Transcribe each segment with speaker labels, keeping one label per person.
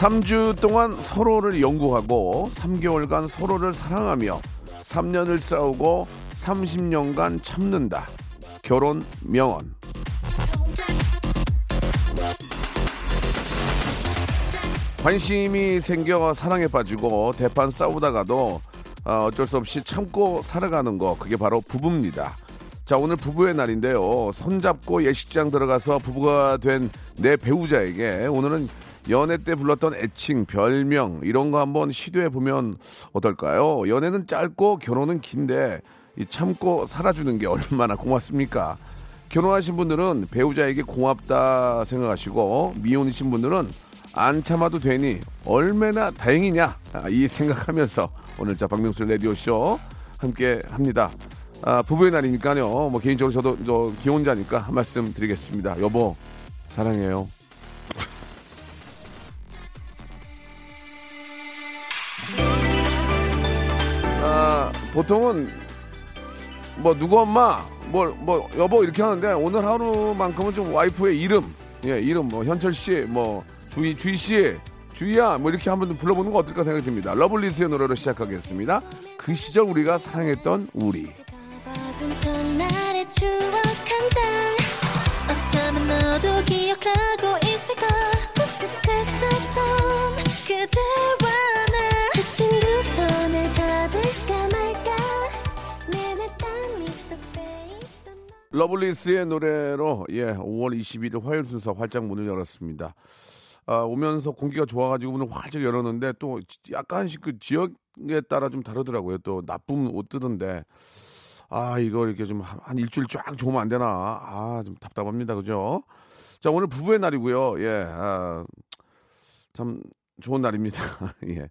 Speaker 1: 3주 동안 서로를 연구하고 3개월간 서로를 사랑하며 3년을 싸우고 30년간 참는다. 결혼 명언. 관심이 생겨 사랑에 빠지고 대판 싸우다가도 어, 어쩔 수 없이 참고 살아가는 거 그게 바로 부부입니다. 자 오늘 부부의 날인데요. 손잡고 예식장 들어가서 부부가 된 내 배우자에게 오늘은 연애 때 불렀던 애칭, 별명 이런 거 한번 시도해 보면 어떨까요? 연애는 짧고 결혼은 긴데 이 참고 살아주는 게 얼마나 고맙습니까? 결혼하신 분들은 배우자에게 고맙다 생각하시고 미혼이신 분들은 안 참아도 되니 얼마나 다행이냐 아, 이 생각하면서 오늘 자 박명수 라디오 쇼 함께 합니다. 아, 부부의 날이니까요. 뭐 개인적으로 저도 저 기혼자니까 한 말씀 드리겠습니다. 여보 사랑해요. 아, 보통은 뭐 누구 엄마 뭐뭐 여보 이렇게 하는데 오늘 하루만큼은 좀 와이프의 이름 예 이름 뭐 현철 씨 뭐 주희 주희 씨 주희야 뭐 이렇게 한번 불러보는 거 어떨까 생각이 듭니다 러블리즈의 노래로 시작하겠습니다 그 시절 우리가 사랑했던 우리
Speaker 2: 추억 한장 어쩌면 너도 기억하고 있을까? 풋풋했었던 그대와 나. 스친 두 손을 잡을까 말까? 내내 땀이 쏙 배있던 너.
Speaker 1: 러블리즈의 노래로 예 5월 21일 화요일 순서 활짝 문을 열었습니다. 아, 오면서 공기가 좋아가지고 문을 활짝 열었는데 또 약간씩 그 지역에 따라 좀 다르더라고요. 또 나쁨도 뜨던데 아 이거 이렇게 좀 한 일주일 쫙 좋으면 안 되나 아 좀 답답합니다 그죠? 자 오늘 부부의 날이고요. 예, 아, 참 좋은 날입니다. 예.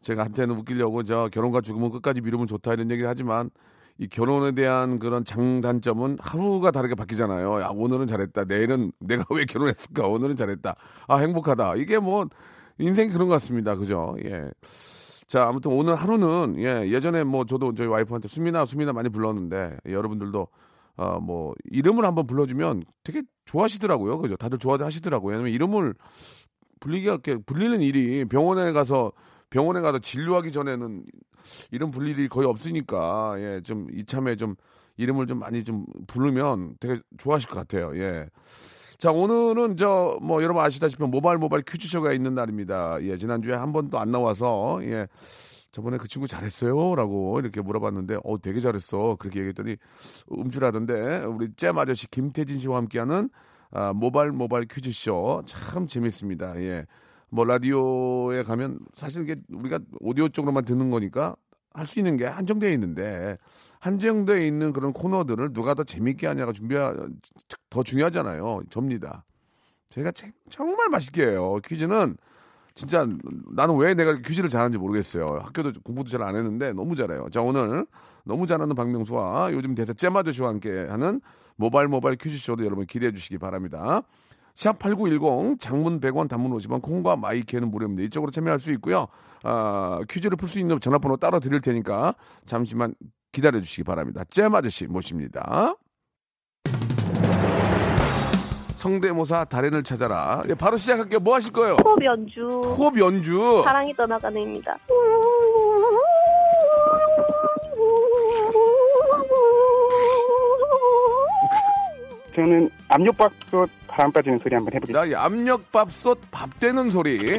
Speaker 1: 제가 한테는 웃기려고 저 결혼과 죽음은 끝까지 미루면 좋다 이런 얘기를 하지만 이 결혼에 대한 그런 장단점은 하루가 다르게 바뀌잖아요. 야, 오늘은 잘했다. 내일은 내가 왜 결혼했을까? 오늘은 잘했다. 아, 행복하다. 이게 뭐 인생이 그런 것 같습니다. 그죠? 예. 자, 아무튼 오늘 하루는 예, 예전에 뭐 저도 저희 와이프한테 수민아 수민아 많이 불렀는데 예, 여러분들도 어, 뭐 이름을 한번 불러주면 되게 좋아하시더라고요. 그죠? 다들 좋아하시더라고요. 왜냐면 이름을 불리기가 불리는 일이 병원에 가서 병원에 가서 진료하기 전에는 이름 불릴 일이 거의 없으니까 예, 좀 이참에 좀 이름을 좀 많이 좀 부르면 되게 좋아하실 것 같아요. 예. 자, 오늘은 저 뭐 여러분 아시다시피 모바일 모바일 퀴즈쇼가 있는 날입니다. 예, 지난주에 한 번도 안 나와서 예. 저번에 그 친구 잘했어요 라고 이렇게 물어봤는데 어 되게 잘했어 그렇게 얘기했더니 음주라던데 우리 잼 아저씨 김태진 씨와 함께하는 아, 모바일 모바일 퀴즈쇼 참 재밌습니다. 예. 뭐 라디오에 가면 사실 이게 우리가 오디오 쪽으로만 듣는 거니까 할 수 있는 게 한정되어 있는데 한정되어 있는 그런 코너들을 누가 더 재밌게 하냐가 준비하 더 중요하잖아요. 접니다. 저희가 제- 정말 맛있게 해요. 퀴즈는 진짜 나는 왜 내가 퀴즈를 잘하는지 모르겠어요. 학교도 공부도 잘 안 했는데 너무 잘해요. 자 오늘 너무 잘하는 박명수와 요즘 대세 잼아저씨와 함께 하는 모바일 모바일 퀴즈쇼도 여러분 기대해 주시기 바랍니다. 샵8910 장문 100원 단문 50원 콩과 마이케이는 무료입니다. 이쪽으로 참여할 수 있고요. 아, 퀴즈를 풀 수 있는 전화번호 따로 드릴 테니까 잠시만 기다려 주시기 바랍니다. 잼 아저씨 모십니다. 성대모사 달인을 찾아라. 예, 바로 시작할게요. 뭐 하실 거예요?
Speaker 3: 호흡 연주
Speaker 1: 호흡 연주.
Speaker 3: 사랑이 떠나가는입니다.
Speaker 4: 저는 압력밥솥 바람 빠지는 소리 한번 해보겠습니다.
Speaker 1: 이 압력밥솥 밥 되는 소리.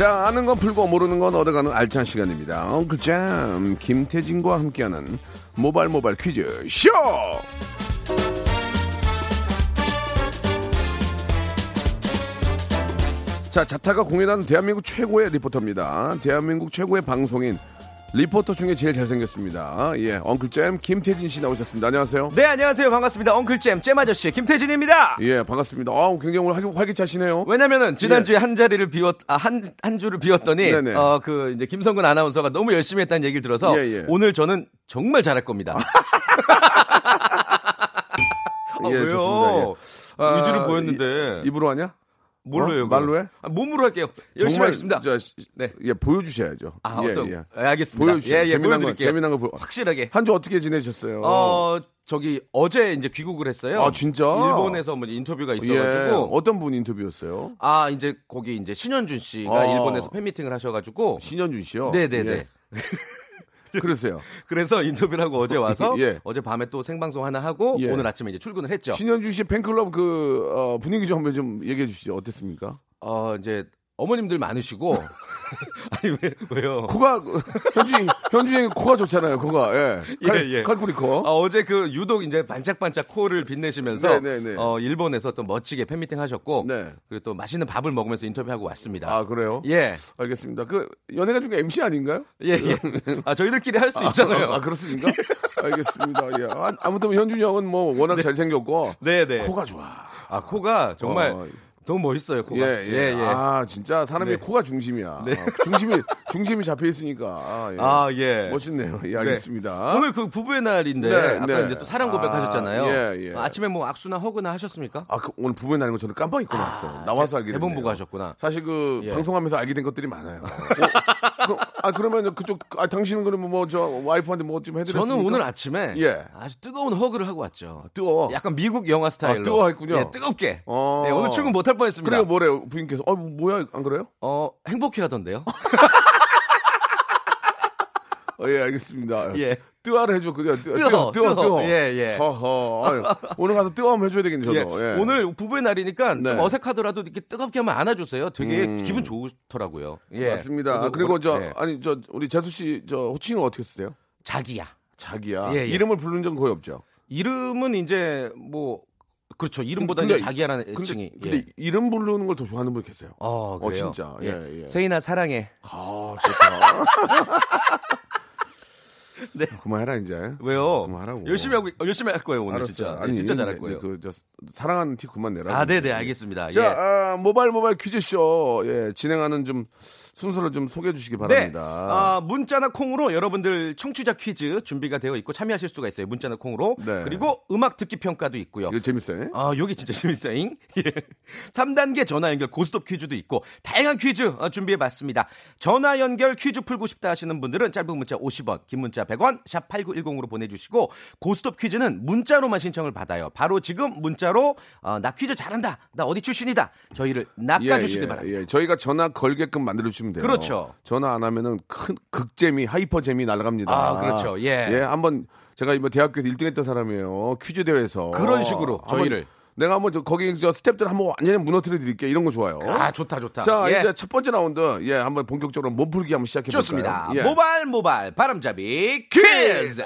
Speaker 1: 자, 아는 건 풀고 모르는 건 얻어가는 알찬 시간입니다. 엉클잼 김태진과 함께하는 모발 모발 퀴즈 쇼. 자, 자타가 공연한 대한민국 최고의 리포터입니다. 대한민국 최고의 방송인 리포터 중에 제일 잘생겼습니다. 예, 엉클잼 김태진 씨 나오셨습니다. 안녕하세요.
Speaker 5: 네, 안녕하세요. 반갑습니다. 엉클잼, 잼 아저씨, 김태진입니다.
Speaker 1: 예, 반갑습니다. 아, 굉장히 오늘 활- 활기차시네요.
Speaker 5: 왜냐면은 지난주에 한 자리를 비웠 아 한한 주를 비웠더니
Speaker 1: 예.
Speaker 5: 어그 이제 김성근 아나운서가 너무 열심히 했다는 얘기를 들어서
Speaker 1: 예, 예.
Speaker 5: 오늘 저는 정말 잘할 겁니다. 아,
Speaker 1: 예,
Speaker 5: 왜요?
Speaker 1: 좋습니다. 예.
Speaker 5: 의지를
Speaker 1: 아,
Speaker 5: 보였는데
Speaker 1: 이- 입으로 하냐?
Speaker 5: 뭘로 해요?
Speaker 1: 어? 말로 해?
Speaker 5: 아, 몸으로 할게요. 열심히
Speaker 1: 정말
Speaker 5: 하겠습니다.
Speaker 1: 저, 시-
Speaker 5: 네.
Speaker 1: 예, 보여주셔야죠.
Speaker 5: 아,
Speaker 1: 예,
Speaker 5: 어떤
Speaker 1: 예.
Speaker 5: 예, 알겠습니다.
Speaker 1: 보여주세요.
Speaker 5: 예, 예,
Speaker 1: 재미난 거. 재미난 거 보-
Speaker 5: 확실하게.
Speaker 1: 한 주 어떻게 지내셨어요?
Speaker 5: 어 저기 어제 이제 귀국을 했어요.
Speaker 1: 아, 진짜?
Speaker 5: 일본에서 뭐 인터뷰가
Speaker 1: 예,
Speaker 5: 있어가지고
Speaker 1: 어떤 분 인터뷰였어요?
Speaker 5: 아 이제 거기 이제 신현준 씨가
Speaker 1: 아.
Speaker 5: 일본에서 팬미팅을 하셔가지고
Speaker 1: 신현준 씨요?
Speaker 5: 네네네.
Speaker 1: 예. 그랬어요.
Speaker 5: 그래서 인터뷰를 하고 어제 와서
Speaker 1: 예.
Speaker 5: 어제 밤에 또 생방송 하나 하고
Speaker 1: 예.
Speaker 5: 오늘 아침에 이제 출근을 했죠.
Speaker 1: 신현준 씨 팬클럽 그 어, 분위기 좀 한번 좀 얘기해 주시죠. 어땠습니까?
Speaker 5: 어 이제 어머님들 많으시고 아니 왜 왜요?
Speaker 1: 코가 현준 현준이 형이 코가 좋잖아요. 코가 예. 칼,
Speaker 5: 예, 예.
Speaker 1: 칼꾸리 코.
Speaker 5: 아, 어제 그 유독 이제 반짝반짝 코를 빛내시면서
Speaker 1: 네, 네, 네.
Speaker 5: 어 일본에서 또 멋지게 팬미팅 하셨고
Speaker 1: 네.
Speaker 5: 그리고 또 맛있는 밥을 먹으면서 인터뷰하고 왔습니다.
Speaker 1: 아 그래요?
Speaker 5: 예.
Speaker 1: 알겠습니다. 그 연예가 중에 MC 아닌가요?
Speaker 5: 예, 예. 아, 저희들끼리 할 수 있잖아요.
Speaker 1: 아, 아, 그렇습니까? 알겠습니다. 예. 아, 아무튼 현준이 형은 뭐 워낙 잘생겼고
Speaker 5: 네, 네.
Speaker 1: 코가 좋아.
Speaker 5: 아, 코가 정말
Speaker 1: 어.
Speaker 5: 너무 멋있어요, 코가.
Speaker 1: 예, 예. 아, 진짜 사람이
Speaker 5: 네.
Speaker 1: 코가 중심이야.
Speaker 5: 네.
Speaker 1: 어, 중심이, 중심이 잡혀 있으니까. 아, 예.
Speaker 5: 아, 예.
Speaker 1: 멋있네요. 예, 알겠습니다.
Speaker 5: 오늘 그 부부의 날인데
Speaker 1: 네,
Speaker 5: 아까
Speaker 1: 네.
Speaker 5: 이제 또 사랑 고백하셨잖아요.
Speaker 1: 아, 예, 예.
Speaker 5: 아침에 뭐 악수나 허그나 하셨습니까?
Speaker 1: 아, 그 오늘 부부의 날인 거 저는 깜빡 잊고 나왔어요. 나와서 알게.
Speaker 5: 대본 보고 하셨구나.
Speaker 1: 사실 그
Speaker 5: 예.
Speaker 1: 방송하면서 알게 된 것들이 많아요. 어, 그, 아, 그러면 그쪽, 아, 당신은 그러면 뭐 저 와이프한테 뭐 좀 해드렸습니까?
Speaker 5: 저는 오늘 아침에
Speaker 1: 예.
Speaker 5: 아주 뜨거운 허그를 하고 왔죠.
Speaker 1: 뜨거워.
Speaker 5: 약간 미국 영화 스타일로.
Speaker 1: 아, 뜨거워했군요.
Speaker 5: 예, 뜨겁게.
Speaker 1: 어.
Speaker 5: 네, 오늘 출근 못할 뻔했습니다.
Speaker 1: 그래요, 뭐래 요? 부인께서. 어, 뭐야, 안 그래요?
Speaker 5: 어, 행복해 하던데요.
Speaker 1: 어, 예, 알겠습니다.
Speaker 5: 예.
Speaker 1: 뜨아를 해줘, 그죠? 뜨,
Speaker 5: 뜨어,
Speaker 1: 뜨어,
Speaker 5: 뜨어.
Speaker 1: 뜨어.
Speaker 5: 예, 예.
Speaker 1: 허허. 오늘 가서 뜨거 한번 해줘야 되겠네,
Speaker 5: 예.
Speaker 1: 저도. 예.
Speaker 5: 오늘 부부의 날이니까
Speaker 1: 네.
Speaker 5: 좀 어색하더라도 이렇게 뜨겁게 한번 안아주세요. 되게
Speaker 1: 음.
Speaker 5: 기분 좋더라고요. 예.
Speaker 1: 맞습니다.
Speaker 5: 그리고
Speaker 1: 그리고 저,
Speaker 5: 예.
Speaker 1: 아니, 저, 우리 재수 씨, 저, 호칭을 어떻게 쓰세요?
Speaker 5: 자기야.
Speaker 1: 자기야.
Speaker 5: 예, 예.
Speaker 1: 이름을 부르는 적은 거의 없죠.
Speaker 5: 이름은 이제 뭐 그렇죠. 이름보다
Speaker 1: 근데-
Speaker 5: 이제 자기야라는
Speaker 1: 근데,
Speaker 5: 애칭이.
Speaker 1: 근데
Speaker 5: 예.
Speaker 1: 이름 부르는 걸 더 좋아하는 분 계세요.
Speaker 5: 어, 그래요.
Speaker 1: 진짜. 예, 예.
Speaker 5: 세인아 사랑해.
Speaker 1: 아, 좋다.
Speaker 5: 네.
Speaker 1: 그만해라, 이제.
Speaker 5: 왜요?
Speaker 1: 그만하라고.
Speaker 5: 열심히 하고 열심히 할 거예요 오늘
Speaker 1: 알았어요.
Speaker 5: 진짜. 네,
Speaker 1: 아니,
Speaker 5: 진짜 잘할 거예요.
Speaker 1: 그, 저, 사랑하는 티 그만 내라.
Speaker 5: 아, 네 네 알겠습니다.
Speaker 1: 자,
Speaker 5: 예.
Speaker 1: 아, 모바일 모바일 퀴즈 쇼, 예, 진행하는 좀 순서를 좀 소개해 주시기
Speaker 5: 네.
Speaker 1: 바랍니다.
Speaker 5: 아, 문자나 콩으로 여러분들 청취자 퀴즈 준비가 되어 있고 참여하실 수가 있어요. 문자나 콩으로.
Speaker 1: 네.
Speaker 5: 그리고 음악 듣기 평가도 있고요.
Speaker 1: 이거 재밌어요.
Speaker 5: 아, 여기 진짜 재밌어잉. 예. 3단계 전화 연결 고스톱 퀴즈도 있고 다양한 퀴즈 어, 준비해 봤습니다. 전화 연결 퀴즈 풀고 싶다 하시는 분들은 짧은 문자 50원, 긴 문자 100원, 샵 8910으로 보내 주시고 고스톱 퀴즈는 문자로만 신청을 받아요. 바로 지금 문자로 어, 나 퀴즈 잘한다. 나 어디 출신이다. 저희를 낚아 주시기 바랍니다.
Speaker 1: 예. 저희가 전화 걸게끔 만들어 주시면 돼요.
Speaker 5: 그렇죠.
Speaker 1: 전화 안 하면은 큰 극재미, hyper 재미 날아갑니다.
Speaker 5: 아, 그렇죠. 예.
Speaker 1: 예, 한번 제가 이번 대학교에서 1등 했던 사람이에요. 퀴즈 대회에서.
Speaker 5: 그런 식으로 저희를.
Speaker 1: 내가 한번 저 거기 저 스탭들 한번 완전히 무너뜨려 드릴게. 이런 거 좋아요.
Speaker 5: 아, 좋다 좋다.
Speaker 1: 자,
Speaker 5: 예.
Speaker 1: 이제 첫 번째 라운드. 예, 한번 본격적으로 몸풀기 한번 시작해 볼까요?
Speaker 5: 좋습니다.
Speaker 1: 예.
Speaker 5: 모발 모발 바람잡이 퀴즈.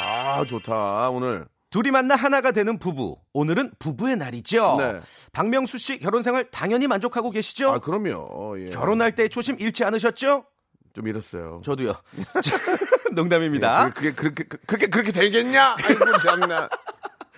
Speaker 1: 아, 좋다. 오늘
Speaker 5: 둘이 만나 하나가 되는 부부. 오늘은 부부의 날이죠.
Speaker 1: 네.
Speaker 5: 박명수 씨 결혼 생활 당연히 만족하고 계시죠?
Speaker 1: 아, 그럼요. 예.
Speaker 5: 결혼할 때 초심 잃지 않으셨죠?
Speaker 1: 좀 잃었어요.
Speaker 5: 저도요. 농담입니다.
Speaker 1: 예, 그게, 그게 그렇게 그- 그렇게 그렇게 되겠냐? 아이고 참나.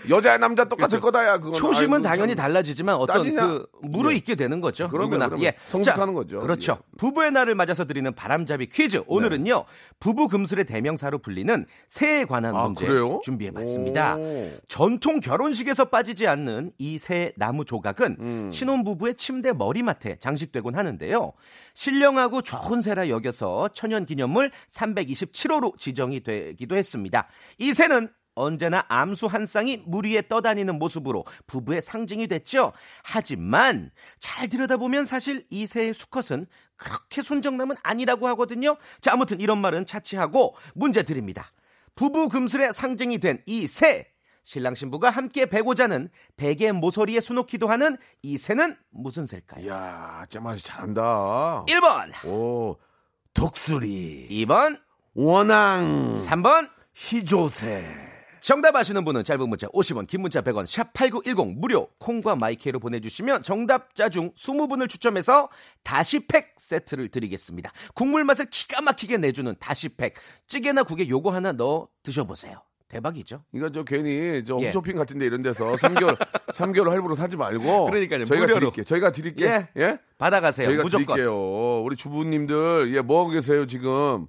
Speaker 1: 여자 남자 똑같을 거다야. 그건
Speaker 5: 초심은
Speaker 1: 아이고,
Speaker 5: 당연히
Speaker 1: 참.
Speaker 5: 달라지지만 어떤
Speaker 1: 따지냐?
Speaker 5: 그 무르 익게
Speaker 1: 예.
Speaker 5: 되는 거죠.
Speaker 1: 그러면. 그러면
Speaker 5: 예.
Speaker 1: 성숙하는 거죠.
Speaker 5: 그렇죠.
Speaker 1: 예.
Speaker 5: 부부의 날을 맞아서 드리는 바람잡이 퀴즈. 오늘은요. 부부 금술의 대명사로 불리는 새에 관한
Speaker 1: 아,
Speaker 5: 문제
Speaker 1: 그래요?
Speaker 5: 준비해봤습니다.
Speaker 1: 오.
Speaker 5: 전통 결혼식에서 빠지지 않는 이 새 나무 조각은
Speaker 1: 음.
Speaker 5: 신혼부부의 침대 머리맡에 장식되곤 하는데요. 신령하고 좋은 새라 여겨서 천연기념물 327호로 지정이 되기도 했습니다. 이 새는 언제나 암수 한 쌍이 물 위에 떠다니는 모습으로 부부의 상징이 됐죠. 하지만 잘 들여다보면 사실 이 새의 수컷은 그렇게 순정남은 아니라고 하거든요. 자, 아무튼 이런 말은 차치하고 문제 드립니다. 부부 금술의 상징이 된 이 새. 신랑 신부가 함께 베고자는 베개 모서리에 수놓기도 하는 이 새는 무슨 새일까요?
Speaker 1: 이야, 쟤맛이 잘한다.
Speaker 5: 1번,
Speaker 1: 오, 독수리,
Speaker 5: 2번,
Speaker 1: 원앙,
Speaker 5: 3번.
Speaker 1: 희조새.
Speaker 5: 정답 아시는 분은 짧은 문자 50원, 긴 문자 100원, 샵8910 무료 콩과 마이크로 보내주시면 정답자 중 20분을 추첨해서 다시팩 세트를 드리겠습니다. 국물 맛을 기가 막히게 내주는 다시팩. 찌개나 국에 요거 하나 넣어 드셔보세요. 대박이죠?
Speaker 1: 이거 저 괜히 저
Speaker 5: 예.
Speaker 1: 홈쇼핑 같은 데 이런 데서 3개월 3개월 할부로 사지 말고
Speaker 5: 그러니까요,
Speaker 1: 저희가
Speaker 5: 무료로.
Speaker 1: 드릴게요. 저희가 드릴게요.
Speaker 5: 예.
Speaker 1: 예?
Speaker 5: 받아가세요.
Speaker 1: 저희가
Speaker 5: 무조건.
Speaker 1: 드릴게요. 우리 주부님들 예, 뭐 하고 계세요, 지금?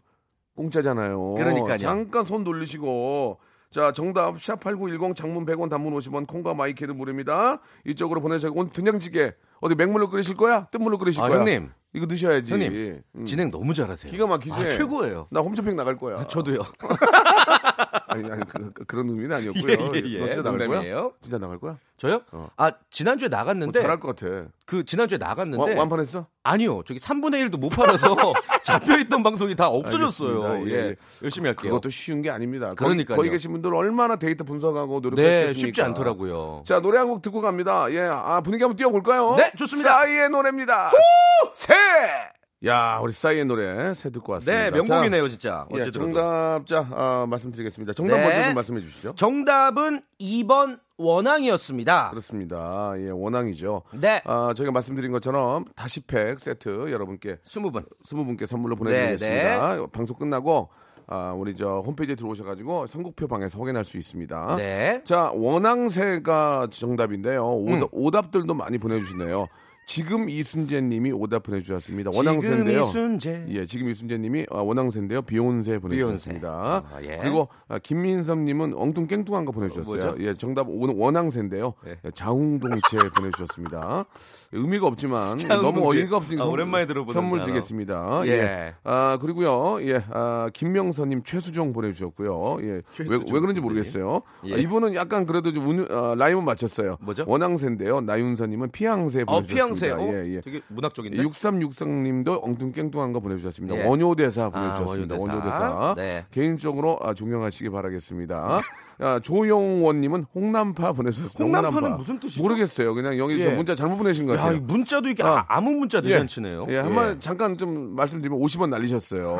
Speaker 1: 공짜잖아요.
Speaker 5: 그러니까요.
Speaker 1: 잠깐 손 돌리시고 자, 정답 샵8910 장문 100원 단문 50원 콩과 마이크도 무료입니다. 이쪽으로 보내셔서 오늘 된장찌개 어디 맹물로 끓이실 거야? 뜬물로 끓이실
Speaker 5: 아,
Speaker 1: 거야?
Speaker 5: 형님.
Speaker 1: 이거 드셔야지.
Speaker 5: 형님,
Speaker 1: 음.
Speaker 5: 진행 너무 잘하세요.
Speaker 1: 기가 막히지.
Speaker 5: 아, 최고예요.
Speaker 1: 나 홈쇼핑 나갈 거야.
Speaker 5: 저도요.
Speaker 1: 아니, 아니 그, 런 의미는 아니었고요.
Speaker 5: 예, 예, 예.
Speaker 1: 너 진짜 나갈 거야?
Speaker 5: 농담이에요.
Speaker 1: 진짜 나갈 거야?
Speaker 5: 저요?
Speaker 1: 어.
Speaker 5: 아, 지난주에
Speaker 1: 뭐
Speaker 5: 나갔는데
Speaker 1: 잘할 것 같아.
Speaker 5: 그 지난주에 나갔는데
Speaker 1: 와- 완판했어?
Speaker 5: 아니요. 저기 3분의 1도 못 팔아서 잡혀있던 방송이 다 없어졌어요.
Speaker 1: 알겠습니다.
Speaker 5: 예.
Speaker 1: 예.
Speaker 5: 열심히 할게요.
Speaker 1: 그것도 쉬운 게 아닙니다. 거기,
Speaker 5: 그러니까요.
Speaker 1: 거기 계신 분들 얼마나 데이터 분석하고 노력했겠습니까?
Speaker 5: 네, 쉽지 않더라고요.
Speaker 1: 자, 노래 한 곡 듣고 갑니다. 예, 아, 분위기 한번 띄워볼까요?
Speaker 5: 네, 좋습니다.
Speaker 1: 싸이의 노래입니다. 새! 야, 우리 싸이의 노래 새 듣고 왔습니다.
Speaker 5: 네, 명곡이네요, 진짜.
Speaker 1: 자, 예. 정답자 아, 말씀드리겠습니다. 정답
Speaker 5: 네.
Speaker 1: 먼저 좀 말씀해 주시죠.
Speaker 5: 정답은 2번 원앙이었습니다.
Speaker 1: 그렇습니다. 예, 원앙이죠.
Speaker 5: 네.
Speaker 1: 아, 저희가 말씀드린 것처럼 다시팩 세트 여러분께
Speaker 5: 20분.
Speaker 1: 20분께 선물로 보내드리겠습니다.
Speaker 5: 네,
Speaker 1: 방송 끝나고 아, 우리 저 홈페이지에 들어오셔가지고 선곡표 방에서 확인할 수 있습니다.
Speaker 5: 네.
Speaker 1: 자, 원앙새가 정답인데요. 오답,
Speaker 5: 음.
Speaker 1: 오답들도 많이 보내주시네요. 지금 이순재님이 오답 보내주셨습니다. 원앙새인데요.
Speaker 5: 이순재.
Speaker 1: 예, 지금 이순재님이 아, 원앙새인데요. 비욘세 보내주셨습니다.
Speaker 5: 비욘세. 아, 예.
Speaker 1: 그리고 아, 김민섭님은 엉뚱 깽뚱한 거 보내주셨어요.
Speaker 5: 뭐죠?
Speaker 1: 예, 정답 오- 원앙새인데요.
Speaker 5: 네.
Speaker 1: 예, 자웅동체 보내주셨습니다. 의미가 없지만
Speaker 5: 자웅동체.
Speaker 1: 너무 어이가 없으니까
Speaker 5: 아,
Speaker 1: 선-
Speaker 5: 오랜만에 들어보는
Speaker 1: 선물. 드리겠습니다.
Speaker 5: 예.
Speaker 1: 예. 아 그리고요, 예, 아, 김명선님 최수종 보내주셨고요. 예, 왜,
Speaker 5: 최수종
Speaker 1: 왜 그런지
Speaker 5: 선생님.
Speaker 1: 모르겠어요.
Speaker 5: 예.
Speaker 1: 아, 이분은 약간 그래도 좀 운, 아, 라임은 맞췄어요.
Speaker 5: 뭐죠?
Speaker 1: 원앙새인데요. 나윤서님은 피앙새
Speaker 5: 어.
Speaker 1: 보내주셨습니다.
Speaker 5: 어?
Speaker 1: 예, 예.
Speaker 5: 되게 문학적인데.
Speaker 1: 6363님도 엉뚱깽뚱한 거 보내주셨습니다.
Speaker 5: 예.
Speaker 1: 원효대사
Speaker 5: 아,
Speaker 1: 보내주셨습니다.
Speaker 5: 원효대사.
Speaker 1: 원효대사.
Speaker 5: 네.
Speaker 1: 개인적으로 아, 존경하시기 바라겠습니다. 아, 조용원님은 홍남파 보내주셨습니다.
Speaker 5: 홍남파는
Speaker 1: 홍남파.
Speaker 5: 무슨 뜻이죠?
Speaker 1: 모르겠어요. 그냥 여기 저
Speaker 5: 예.
Speaker 1: 문자 잘못 보내신 것
Speaker 5: 야,
Speaker 1: 같아요.
Speaker 5: 이 문자도 이게
Speaker 1: 아.
Speaker 5: 아, 무 문자 대잔치네요.
Speaker 1: 예, 한번 잠깐 좀 말씀드리면 50원 날리셨어요.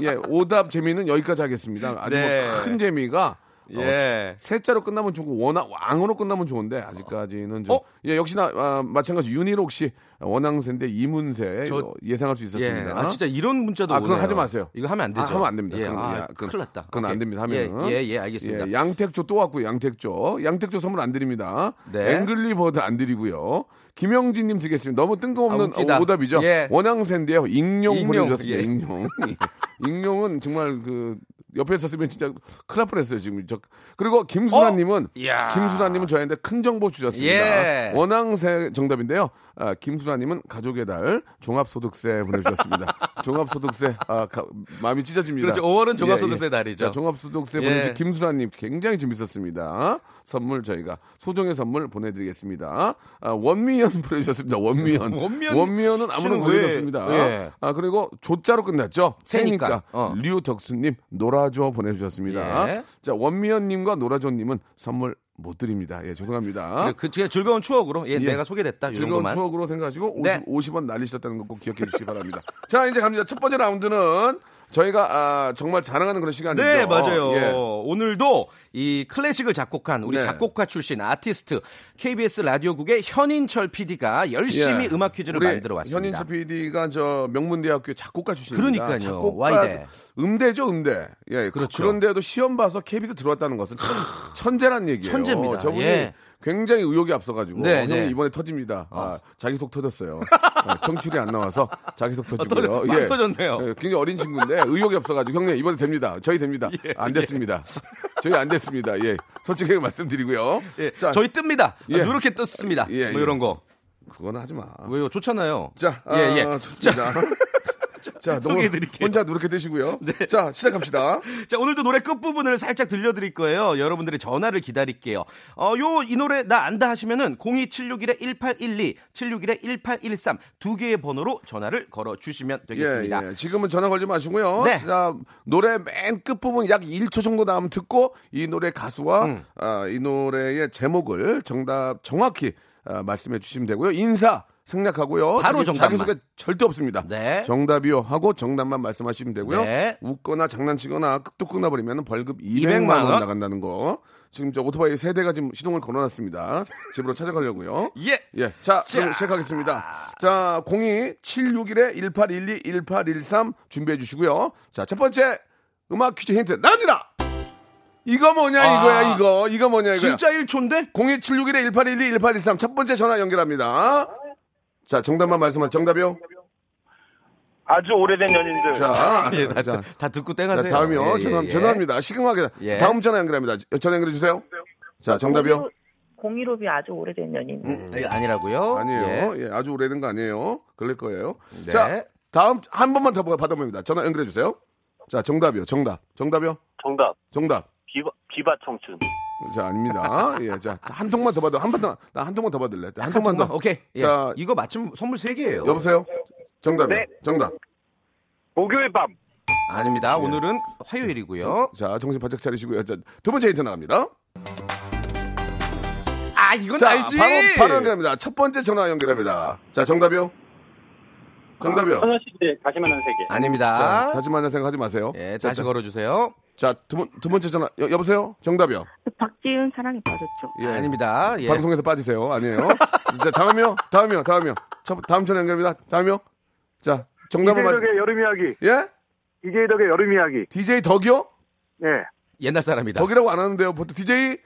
Speaker 1: 예. 예, 오답 재미는 여기까지 하겠습니다. 아주
Speaker 5: 네.
Speaker 1: 뭐 큰 재미가 어,
Speaker 5: 예.
Speaker 1: 세자로 끝나면 좋고 원앙 왕으로 끝나면 좋은데 아직까지는 좀
Speaker 5: 어?
Speaker 1: 예, 역시나 아, 마찬가지 윤희록 씨 원앙새인데 이문세
Speaker 5: 저-
Speaker 1: 예상할 수
Speaker 5: 예.
Speaker 1: 있었습니다.
Speaker 5: 아, 진짜 이런 문자도
Speaker 1: 아, 그건
Speaker 5: 오네요.
Speaker 1: 하지 마세요.
Speaker 5: 이거 하면 안 되죠.
Speaker 1: 아, 하면 안 됩니다.
Speaker 5: 예.
Speaker 1: 그건,
Speaker 5: 아,
Speaker 1: 야, 그건-
Speaker 5: 큰일 났다.
Speaker 1: 그건 안
Speaker 5: 오케이.
Speaker 1: 됩니다. 하면은.
Speaker 5: 예, 예, 예, 알겠습니다.
Speaker 1: 예, 양택조 또 왔고 양택조. 양택조 선물 안 드립니다.
Speaker 5: 네.
Speaker 1: 앵그리 버드 안 드리고요. 김영진 님 드리겠습니다. 너무
Speaker 5: 아,
Speaker 1: 뜬금없는
Speaker 5: 웃기다.
Speaker 1: 어, 오답이죠.
Speaker 5: 예.
Speaker 1: 원앙새인데요. 익룡,
Speaker 5: 익룡,
Speaker 1: 보내주셨습니다.
Speaker 5: 예.
Speaker 1: 익룡. 익룡은 정말 그 옆에 있었으면 진짜 큰일 날 뻔했어요 지금. 저 그리고 김수라님은
Speaker 5: 어?
Speaker 1: 김수라님은 저희한테 큰 정보 주셨습니다.
Speaker 5: 예.
Speaker 1: 원앙새 정답인데요. 아, 김수라님은 가족의 달 종합소득세 보내주셨습니다. 종합소득세 아, 가- 마음이 찢어집니다.
Speaker 5: 그렇죠. 5월은
Speaker 1: 예,
Speaker 5: 종합소득세
Speaker 1: 예.
Speaker 5: 달이죠.
Speaker 1: 자, 종합소득세
Speaker 5: 예.
Speaker 1: 보내주신 김수라님 굉장히 재밌었습니다. 선물 저희가 소정의 선물 보내드리겠습니다. 아, 원미연 보내주셨습니다. 원미연.
Speaker 5: 원미연
Speaker 1: 원미연은
Speaker 5: 씨는
Speaker 1: 보내줬습니다.
Speaker 5: 왜- 예.
Speaker 1: 아 그리고 조자로 끝났죠.
Speaker 5: 새니까. 어.
Speaker 1: 류덕수님 놀아줘 보내주셨습니다.
Speaker 5: 예.
Speaker 1: 자 원미연님과 놀아줘님은 선물 못 드립니다. 예 죄송합니다.
Speaker 5: 그, 그냥 즐거운 추억으로 예,
Speaker 1: 예.
Speaker 5: 내가 소개됐다
Speaker 1: 즐거운
Speaker 5: 것만.
Speaker 1: 추억으로 생각하시고 50,
Speaker 5: 네.
Speaker 1: 50원 날리셨다는 거 꼭 기억해 주시기 바랍니다. 자, 이제 갑니다. 첫 번째 라운드는 저희가 아, 정말 자랑하는 그런 시간이죠.
Speaker 5: 네, 맞아요.
Speaker 1: 예.
Speaker 5: 오늘도 이 클래식을 작곡한 우리
Speaker 1: 네.
Speaker 5: 작곡가 출신 아티스트 KBS 라디오국의 현인철 PD가 열심히
Speaker 1: 예.
Speaker 5: 음악 퀴즈를 만들어 왔습니다.
Speaker 1: 현인철 PD가 저 명문대학교 작곡가 출신입니다.
Speaker 5: 그러니까요.
Speaker 1: 작곡가
Speaker 5: 와이대.
Speaker 1: 음대죠, 음대. 예,
Speaker 5: 그렇죠.
Speaker 1: 그런데도 시험 봐서 KBS 들어왔다는 것은 천, 천재란 얘기예요.
Speaker 5: 천재입니다.
Speaker 1: 저분이
Speaker 5: 예.
Speaker 1: 굉장히 의욕이 앞서가지고
Speaker 5: 네,
Speaker 1: 형님
Speaker 5: 네.
Speaker 1: 이번에 터집니다. 아, 자기 속 터졌어요. 아, 청출이 안 나와서 자기 속
Speaker 5: 터져-
Speaker 1: 터지고요.
Speaker 5: 막 터졌네요.
Speaker 1: 예, 굉장히 어린 친구인데 의욕이 없어가지고 형님 이번에 됩니다. 저희 됩니다. 안 됐습니다. 저희 안 됐습니다. 예, 솔직하게 말씀드리고요.
Speaker 5: 예,
Speaker 1: 자,
Speaker 5: 저희 뜹니다.
Speaker 1: 예.
Speaker 5: 누렇게 떴습니다.
Speaker 1: 예,
Speaker 5: 뭐
Speaker 1: 예.
Speaker 5: 이런 거.
Speaker 1: 그거는 하지 마.
Speaker 5: 왜요? 좋잖아요.
Speaker 1: 자, 아,
Speaker 5: 예, 예.
Speaker 1: 좋습니다. 자, 너무
Speaker 5: 소개해드릴게요. 네.
Speaker 1: 혼자 누렇게 드시고요. 자, 시작합시다.
Speaker 5: 자, 오늘도 노래 끝부분을 살짝 들려드릴 거예요. 여러분들의 전화를 기다릴게요. 어, 요, 이 노래 나 안다 하시면은 02761-1812, 761-1813 두 개의 번호로 전화를 걸어 주시면 되겠습니다.
Speaker 1: 예, 예. 지금은 전화 걸지 마시고요.
Speaker 5: 네.
Speaker 1: 자, 노래 맨 끝부분 약 1초 정도 나오면 듣고 이 노래 가수와
Speaker 5: 음.
Speaker 1: 아, 이 노래의 제목을 정답 정확히 아, 말씀해 주시면 되고요. 인사 생략하고요.
Speaker 5: 바로
Speaker 1: 자기,
Speaker 5: 정답만.
Speaker 1: 자기소개 절대 없습니다.
Speaker 5: 네.
Speaker 1: 정답이요 하고 정답만 말씀하시면 되고요.
Speaker 5: 네.
Speaker 1: 웃거나 장난치거나 뚝 끊어버리면 벌금
Speaker 5: 200만
Speaker 1: 200만 원
Speaker 5: 원.
Speaker 1: 나간다는 거. 지금 저 오토바이 세 대가 지금 시동을 걸어놨습니다. 집으로 찾아가려고요.
Speaker 5: 예.
Speaker 1: 예. 자,
Speaker 5: 자.
Speaker 1: 그럼 시작하겠습니다. 자, 02-761-1812-1813 준비해 주시고요. 자, 첫 번째 음악 퀴즈 힌트 나갑니다! 이거 뭐냐,
Speaker 5: 아.
Speaker 1: 이거야, 이거. 이거 뭐냐, 이거야.
Speaker 5: 진짜 1초인데?
Speaker 1: 02-761-1812-1813 첫 번째 전화 연결합니다. 자, 정답만 말씀하세요. 정답이요?
Speaker 4: 아주 오래된 연인들.
Speaker 1: 자,
Speaker 5: 예, 다,
Speaker 1: 자,
Speaker 5: 다 듣고
Speaker 1: 자,
Speaker 5: 땡하세요.
Speaker 1: 다음이요.
Speaker 5: 예, 예,
Speaker 1: 죄송,
Speaker 5: 예.
Speaker 1: 죄송합니다. 시급하게.
Speaker 5: 예.
Speaker 1: 다음 전화 연결합니다. 전화 연결해 주세요. 자, 정답이요?
Speaker 3: 공일오비 아주 오래된 연인.
Speaker 5: 음, 이거 아니라고요?
Speaker 1: 아니에요.
Speaker 5: 예.
Speaker 1: 예, 아주 오래된 거 아니에요. 그럴 거예요.
Speaker 5: 네.
Speaker 1: 자, 다음 한 번만 더 받아봅니다. 전화 연결해 주세요. 자, 정답이요. 정답. 정답이요?
Speaker 6: 정답.
Speaker 1: 정답.
Speaker 6: 비바, 비바 청춘.
Speaker 1: 자, 아닙니다. 예, 자, 한 통만 더 받아. 한번 더, 나한 통만 더 받을래. 한 통만 더.
Speaker 5: 오케이. 예.
Speaker 1: 자,
Speaker 5: 이거 맞춤 선물 3개예요.
Speaker 1: 여보세요? 정답이요.
Speaker 4: 네.
Speaker 1: 정답.
Speaker 4: 목요일 밤.
Speaker 5: 아닙니다. 오늘은 화요일이고요.
Speaker 1: 자, 정신 바짝 차리시고요. 자, 두 번째 힌트 나갑니다.
Speaker 5: 아, 이건
Speaker 1: 자,
Speaker 5: 알지.
Speaker 1: 바로, 바로 연결합니다. 첫 번째 전화 연결합니다. 자, 정답이요? 정답이요?
Speaker 6: 소녀시대 다시 만난 세계.
Speaker 5: 아닙니다.
Speaker 1: 자, 다시 만날 생각 하지 마세요.
Speaker 5: 예,
Speaker 1: 자,
Speaker 5: 다시
Speaker 1: 자,
Speaker 5: 걸어주세요.
Speaker 1: 자, 두, 번, 두 번째 전화. 여, 여보세요? 정답이요?
Speaker 3: 박지윤 사랑에 빠졌죠.
Speaker 1: 예.
Speaker 5: 아닙니다. 예.
Speaker 1: 방송에서 빠지세요. 아니에요. 자, 다음이요? 다음이요? 다음이요? 첫, 다음 전화 연결입니다. 다음이요? 자, 정답은 말씀.
Speaker 4: 이재덕의 여름 이야기.
Speaker 1: 예?
Speaker 4: 이재덕의 여름 이야기.
Speaker 1: DJ 덕이요?
Speaker 4: 예.
Speaker 5: 옛날 사람이다.
Speaker 1: 덕이라고 안 하는데요. 보통 DJ?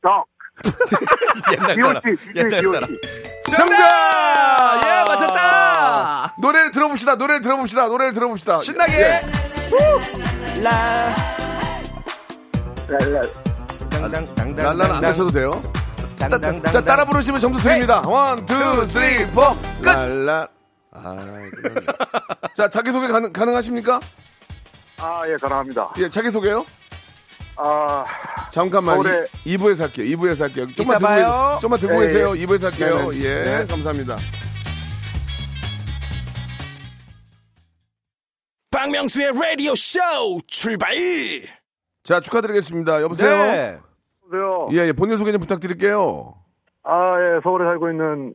Speaker 4: 덕.
Speaker 5: 옛날 사람. 옛날. 사람. 정답! 예, 맞췄다!
Speaker 1: 노래를 들어봅시다. 노래를 들어봅시다. 노래를 들어봅시다.
Speaker 5: 신나게!
Speaker 1: 예.
Speaker 5: 라.
Speaker 1: 날라는 안 하셔도 돼요. 따, 따, 따라 부르시면 점수 드립니다. one, two, three, four. 날라. 아. 자, 자기소개 가능, 가능하십니까?
Speaker 4: 아, 예, 가능합니다.
Speaker 1: 예, 자기소개요?
Speaker 4: 아,
Speaker 1: 잠깐만.
Speaker 4: 서울에-
Speaker 1: 이, 2부에서 할게요. 2부에서 할게요. 좀만
Speaker 5: 봐요.
Speaker 1: 계세요. 좀만 듣고
Speaker 4: 예,
Speaker 1: 계세요.
Speaker 4: 예.
Speaker 1: 2부에서 할게요.
Speaker 4: 네, 네.
Speaker 1: 예,
Speaker 4: 네.
Speaker 1: 감사합니다.
Speaker 7: 박명수의 라디오 쇼 출발!
Speaker 1: 자, 축하드리겠습니다. 여보세요?
Speaker 5: 네.
Speaker 4: 보세요.
Speaker 1: 예, 예, 본인 소개 좀 부탁드릴게요.
Speaker 4: 아, 예, 서울에 살고 있는,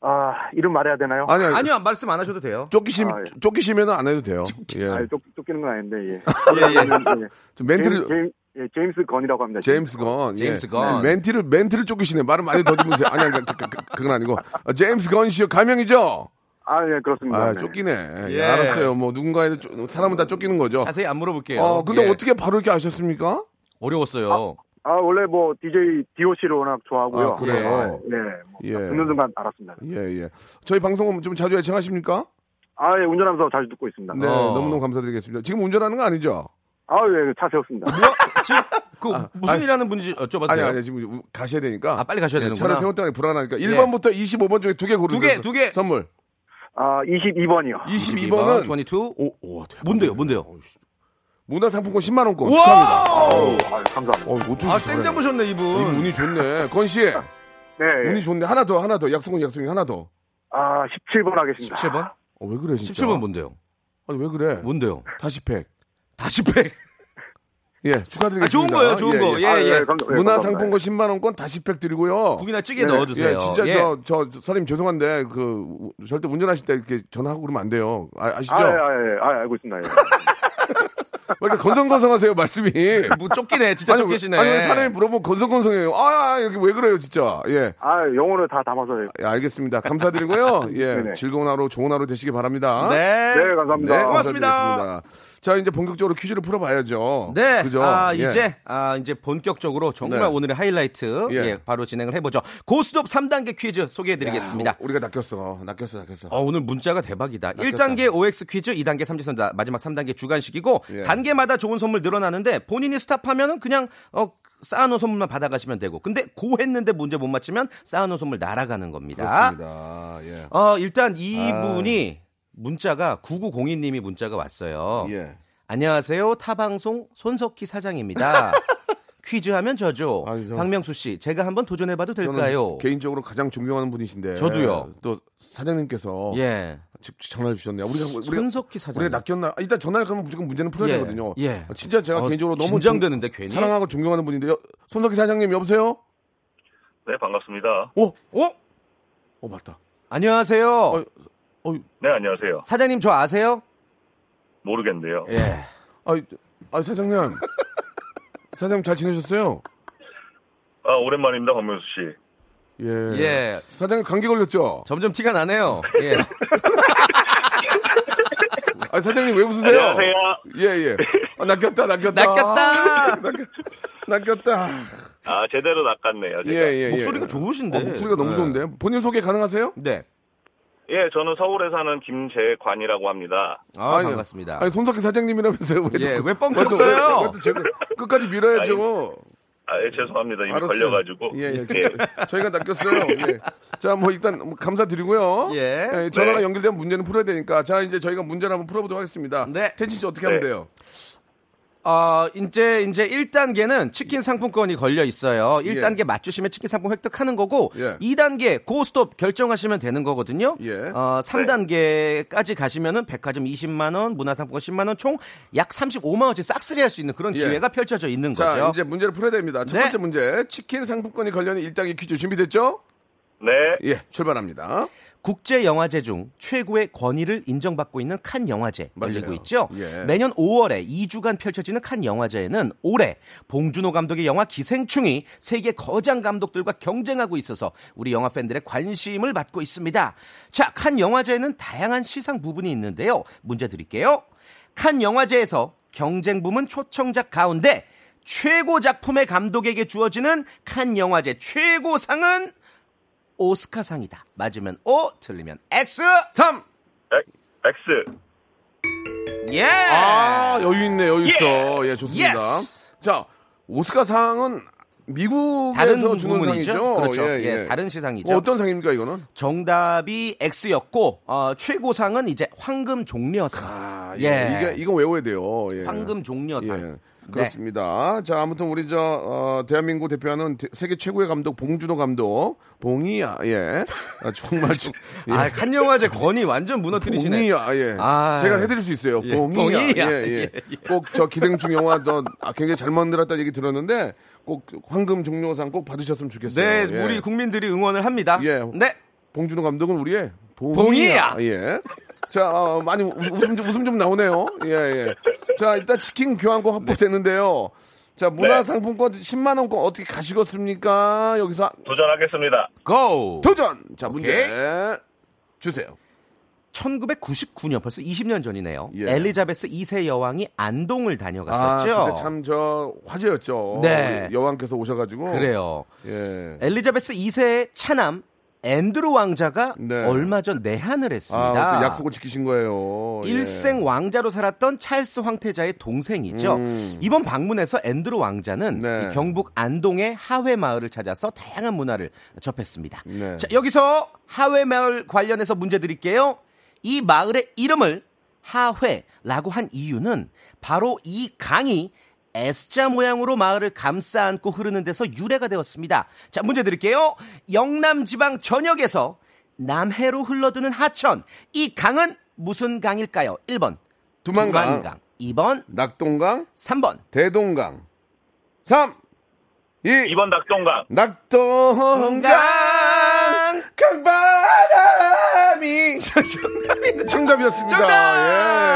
Speaker 4: 아, 이름 말해야 되나요?
Speaker 1: 아니, 아니,
Speaker 5: 아니요, 말씀 안 하셔도 돼요.
Speaker 1: 쫓기시,
Speaker 4: 아, 예.
Speaker 1: 쫓기시면 안 해도 돼요. 예.
Speaker 4: 아, 쫓, 쫓기는 건 아닌데, 예.
Speaker 5: 예, 예.
Speaker 4: 예.
Speaker 1: 좀 멘트를,
Speaker 4: 제임, 예, 제임스 건이라고 합니다.
Speaker 1: 제임스 건.
Speaker 5: 제임스
Speaker 1: 예.
Speaker 5: 건.
Speaker 1: 멘트를, 멘트를 쫓기시네. 말을 많이 더듬으세요. 아니, 아니, 그, 그, 그, 그건 아니고. 아, 제임스 건 씨요. 가명이죠?
Speaker 4: 아, 예, 그렇습니다.
Speaker 1: 아,
Speaker 4: 네.
Speaker 1: 쫓기네. 예,
Speaker 5: 예.
Speaker 1: 알았어요. 뭐, 누군가에, 쫓- 사람은 다 쫓기는 거죠.
Speaker 5: 자세히 안 물어볼게요.
Speaker 1: 어, 근데
Speaker 5: 예.
Speaker 1: 어떻게 바로 이렇게 아셨습니까?
Speaker 5: 어려웠어요.
Speaker 4: 아, 원래 뭐, DJ DOC를 워낙 좋아하고요.
Speaker 1: 아, 그래요?
Speaker 4: 네, 뭐,
Speaker 1: 예.
Speaker 4: 듣는 순간 알았습니다.
Speaker 1: 예, 예. 저희 방송은 좀 자주 애청하십니까?
Speaker 4: 아, 예, 운전하면서 자주 듣고 있습니다.
Speaker 1: 네,
Speaker 5: 어.
Speaker 1: 너무너무 감사드리겠습니다. 지금 운전하는 거 아니죠?
Speaker 4: 아, 예, 차 세웠습니다.
Speaker 5: 지금 그 무슨
Speaker 1: 아니,
Speaker 5: 일 하는 분인지 여쭤봐도
Speaker 1: 아니,
Speaker 5: 돼요?
Speaker 1: 아니, 지금 우- 가셔야 되니까.
Speaker 5: 아, 빨리 가셔야
Speaker 1: 네,
Speaker 5: 되는구나.
Speaker 1: 차를 세웠다가 불안하니까. 1번부터 25번 중에 두 개 고르세요.
Speaker 5: 두 개, 두 개.
Speaker 1: 선물.
Speaker 4: 아, 22번이요.
Speaker 1: 22번은
Speaker 5: 22.
Speaker 1: 오, 오, 대박.
Speaker 5: 뭔데요, 뭔데요?
Speaker 1: 문화상품권 10만 원권
Speaker 5: 우와!
Speaker 1: 축하합니다.
Speaker 4: 어, 아, 감사합니다.
Speaker 1: 어,
Speaker 5: 아,
Speaker 1: 잘해.
Speaker 5: 땡 잡 으셨네, 이분.
Speaker 1: 이 운이 좋네. 건 씨,
Speaker 4: 네, 예.
Speaker 1: 운이 좋네. 하나 더, 하나 더. 약속은 약속이 하나 더.
Speaker 4: 아, 17번 하겠습니다.
Speaker 5: 17번?
Speaker 1: 어, 왜 그래, 진짜?
Speaker 5: 17번 뭔데요?
Speaker 1: 아니, 왜 그래?
Speaker 5: 뭔데요?
Speaker 1: 다시 팩.
Speaker 5: 다시 팩.
Speaker 1: 예, 축하드리겠습니다.
Speaker 5: 아, 좋은 거예요, 좋은 거. 예,
Speaker 6: 아,
Speaker 5: 예.
Speaker 6: 감- 예,
Speaker 1: 문화상품권 10만 원권 다시 팩 드리고요.
Speaker 5: 국이나 찌개
Speaker 6: 네.
Speaker 5: 넣어주세요.
Speaker 1: 예, 진짜
Speaker 5: 예.
Speaker 1: 저, 저, 저, 선생님 죄송한데, 그, 우- 절대 운전하실 때 이렇게 전화하고 그러면 안 돼요. 아, 아시죠?
Speaker 6: 아, 예, 아, 예, 아, 알고 있습니다. 예.
Speaker 1: 왜 이렇게 건성건성하세요, 말씀이.
Speaker 5: 뭐 쫓기네, 진짜
Speaker 1: 아니,
Speaker 5: 쫓기시네.
Speaker 1: 아니, 사람이 물어보면 건성건성해요. 아, 여기 왜 그래요, 진짜. 예.
Speaker 6: 아, 영어를 다 담아서. 예.
Speaker 1: 예, 알겠습니다. 감사드리고요. 예.
Speaker 6: 네네.
Speaker 1: 즐거운 하루, 좋은 하루 되시기 바랍니다.
Speaker 5: 네.
Speaker 6: 네, 감사합니다.
Speaker 1: 네,
Speaker 5: 고맙습니다.
Speaker 1: 감사드리겠습니다. 자, 이제 본격적으로 퀴즈를 풀어봐야죠.
Speaker 5: 네.
Speaker 1: 그죠?
Speaker 5: 아,
Speaker 1: 예.
Speaker 5: 이제, 아, 이제 본격적으로 정말
Speaker 1: 네.
Speaker 5: 오늘의 하이라이트.
Speaker 1: 예.
Speaker 5: 예. 바로 진행을 해보죠. 고스톱 3단계 퀴즈 소개해드리겠습니다.
Speaker 1: 야, 우리가 낚였어. 낚였어, 낚였어.
Speaker 5: 어, 오늘 문자가 대박이다.
Speaker 1: 낚였다.
Speaker 5: 1단계 OX 퀴즈, 2단계 삼지선 다, 마지막 3단계 주간식이고,
Speaker 1: 예.
Speaker 5: 단계마다 좋은 선물 늘어나는데, 본인이 스탑하면은 그냥, 어, 쌓아놓은 선물만 받아가시면 되고, 근데 고 했는데 문제 못 맞추면 쌓아놓은 선물 날아가는 겁니다.
Speaker 1: 그렇습니다. 예.
Speaker 5: 어, 일단 이분이 문자가 9902님이 문자가 왔어요.
Speaker 1: 예.
Speaker 5: 안녕하세요. 타방송 손석희 사장입니다. 퀴즈 하면 저죠.
Speaker 1: 아니, 저-
Speaker 5: 박명수 씨, 제가 한번 도전해봐도 될까요?
Speaker 1: 개인적으로 가장 존경하는 분이신데.
Speaker 5: 저도요.
Speaker 1: 또 사장님께서
Speaker 5: 예.
Speaker 1: 전화를 주셨네요. 우리가 우리가
Speaker 5: 손석희 사장.
Speaker 1: 우리가 낚였나? 아, 일단 전화를 그러면 무조건 문제는 풀어야
Speaker 5: 예,
Speaker 1: 되거든요.
Speaker 5: 예.
Speaker 1: 진짜 제가
Speaker 5: 어,
Speaker 1: 개인적으로 너무
Speaker 5: 긴장되는데
Speaker 1: 존-
Speaker 5: 괜히.
Speaker 1: 사랑하고 존경하는 분인데 요 손석희 사장님 여보세요?
Speaker 6: 네, 반갑습니다.
Speaker 1: 어,
Speaker 5: 어?
Speaker 1: 어 맞다.
Speaker 5: 안녕하세요.
Speaker 1: 어, 어,
Speaker 6: 네, 안녕하세요.
Speaker 5: 사장님 저 아세요?
Speaker 6: 모르겠는데요.
Speaker 5: 예.
Speaker 1: 아, 아 사장님. 사장님 잘 지내셨어요?
Speaker 6: 아, 오랜만입니다, 박명수 씨.
Speaker 1: 예.
Speaker 5: 예.
Speaker 1: 사장님 감기 걸렸죠?
Speaker 5: 점점 티가 나네요. 예.
Speaker 1: 아, 사장님 왜 웃으세요?
Speaker 6: 안녕하세요.
Speaker 1: 예, 예. 아, 낚였다, 낚였다.
Speaker 5: 낚였다.
Speaker 1: 낚였, 낚였다.
Speaker 6: 아, 제대로 낚았네요.
Speaker 1: 예,
Speaker 6: 제가.
Speaker 1: 예, 예.
Speaker 5: 목소리가 좋으신데.
Speaker 1: 어, 목소리가 너무
Speaker 5: 예.
Speaker 1: 좋은데. 본인 소개 가능하세요?
Speaker 5: 네.
Speaker 6: 예, 저는 서울에 사는 김재관이라고 합니다.
Speaker 5: 아,
Speaker 1: 아니,
Speaker 5: 반갑습니다.
Speaker 1: 아니, 손석희 사장님이라면서요. 왜
Speaker 5: 예,
Speaker 1: 또-
Speaker 5: 왜뻥
Speaker 1: 또-
Speaker 5: 쳤어요?
Speaker 1: 왜또 제가 끝까지 밀어야죠.
Speaker 6: 아, 예, 죄송합니다. 이미
Speaker 1: 알았어요.
Speaker 6: 걸려가지고.
Speaker 1: 예, 예. 저- 저희가 낚였어요. 예. 자, 뭐 일단 뭐 감사드리고요.
Speaker 5: 예.
Speaker 1: 전화가
Speaker 6: 네.
Speaker 1: 연결되면 문제는 풀어야 되니까. 자, 이제 저희가 문제를 한번 풀어보도록 하겠습니다.
Speaker 5: 네.
Speaker 1: 태진 씨 어떻게 하면
Speaker 6: 네.
Speaker 1: 돼요?
Speaker 5: 어, 이제, 이제 1단계는 치킨 상품권이 걸려 있어요. 1단계 맞추시면 치킨 상품 획득하는 거고,
Speaker 1: 예.
Speaker 5: 2단계 고스톱 결정하시면 되는 거거든요.
Speaker 1: 예.
Speaker 5: 어, 3단계까지 가시면은 백화점 20만원, 문화상품권 10만원, 총 약 35만원치 싹쓸이 할 수 있는 그런
Speaker 1: 예.
Speaker 5: 기회가 펼쳐져 있는
Speaker 1: 자,
Speaker 5: 거죠.
Speaker 1: 이제 문제를 풀어야 됩니다. 첫
Speaker 5: 네.
Speaker 1: 번째 문제. 치킨 상품권이 걸려 있는 1단계 퀴즈 준비됐죠?
Speaker 6: 네.
Speaker 1: 예, 출발합니다.
Speaker 5: 국제 영화제 중 최고의 권위를 인정받고 있는 칸 영화제
Speaker 1: 맞아요.
Speaker 5: 열리고 있죠.
Speaker 1: 예.
Speaker 5: 매년 5월에 2주간 펼쳐지는 칸 영화제에는 올해 봉준호 감독의 영화 기생충이 세계 거장 감독들과 경쟁하고 있어서 우리 영화 팬들의 관심을 받고 있습니다. 자, 칸 영화제에는 다양한 시상 부분이 있는데요. 문제 드릴게요. 칸 영화제에서 경쟁 부문 초청작 가운데 최고 작품의 감독에게 주어지는 칸 영화제 최고상은 오스카상이다. 맞으면 O, 틀리면 X.
Speaker 1: 3!
Speaker 6: 엑- X.
Speaker 5: 예.
Speaker 1: 아, 여유 있네, 여유 있어. 예, 좋습니다.
Speaker 5: yes.
Speaker 1: 자, 오스카상은 미국에서
Speaker 5: 다른
Speaker 1: 주는. 상이죠?
Speaker 5: 그렇죠.
Speaker 1: 예,
Speaker 5: 예,
Speaker 1: 예.
Speaker 5: 다른 시상이죠.
Speaker 1: 어, 어떤 상입니까, 이거는?
Speaker 5: 정답이 X였고 어, 최고상은 이제 황금 종려상.
Speaker 1: 아,
Speaker 5: 예.
Speaker 1: 예. 이게, 이거 외워야 돼요. 예.
Speaker 5: 황금 종려상.
Speaker 1: 예. 그렇습니다. 자, 아무튼 우리 저, 어, 대한민국 대표하는 대- 세계 최고의 감독 봉준호 감독. 봉이야, 예. 아, 정말. 지- 예.
Speaker 5: 아, 칸 영화제 권위 완전 무너뜨리시네.
Speaker 1: 봉이야, 예.
Speaker 5: 아.
Speaker 1: 제가 해드릴 수 있어요.
Speaker 5: 예,
Speaker 1: 봉이야.
Speaker 5: 봉이야.
Speaker 1: 예, 예. 꼭저 기생충 영화 저 아, 굉장히 잘 만들었다는 얘기 들었는데 꼭 황금 종려상 꼭 받으셨으면 좋겠어요.
Speaker 5: 네,
Speaker 1: 예.
Speaker 5: 우리 국민들이 응원을 합니다.
Speaker 1: 예.
Speaker 5: 네.
Speaker 1: 봉준호 감독은 우리의
Speaker 5: 봉이야.
Speaker 1: 예. 자, 어, 많이 웃- 웃음, 좀- 웃음 좀 나오네요. 예, 예. 자, 일단 치킨 교환권 확보됐는데요. 자, 문화상품권 10만원권 어떻게 가시겠습니까? 여기서
Speaker 6: 도전하겠습니다.
Speaker 5: 고.
Speaker 1: 도전! 자, 문제
Speaker 5: 오케이.
Speaker 1: 주세요.
Speaker 5: 1999년 벌써 20년 전이네요.
Speaker 1: 예.
Speaker 5: 엘리자베스 2세 여왕이 안동을
Speaker 1: 아,
Speaker 5: 다녀갔었죠.
Speaker 1: 근데 참저 화제였죠.
Speaker 5: 네.
Speaker 1: 여왕께서 오셔가지고.
Speaker 5: 그래요.
Speaker 1: 예.
Speaker 5: 엘리자베스 2세의 차남 앤드루 왕자가
Speaker 1: 네.
Speaker 5: 얼마 전 내한을 했습니다.
Speaker 1: 아, 또 약속을 지키신 거예요. 예.
Speaker 5: 일생 왕자로 살았던 찰스 황태자의 동생이죠.
Speaker 1: 음.
Speaker 5: 이번 방문에서 앤드루 왕자는
Speaker 1: 네.
Speaker 5: 이 경북 안동의 하회 마을을 찾아서 다양한 문화를 접했습니다.
Speaker 1: 네.
Speaker 5: 자, 여기서 하회 마을 관련해서 문제 드릴게요. 이 마을의 이름을 하회라고 한 이유는 바로 이 강이 S자 모양으로 마을을 감싸 안고 흐르는 데서 유래가 되었습니다. 자, 문제 드릴게요. 영남 지방 전역에서 남해로 흘러드는 하천. 이 강은 무슨 강일까요? 1번
Speaker 1: 두만강,
Speaker 5: 2번,
Speaker 1: 낙동강,
Speaker 5: 3번.
Speaker 1: 대동강. 3, 2,
Speaker 6: 2번 낙동강.
Speaker 1: 낙동강, 강바람이. 정답이었습니다.
Speaker 5: 정답!
Speaker 1: 예.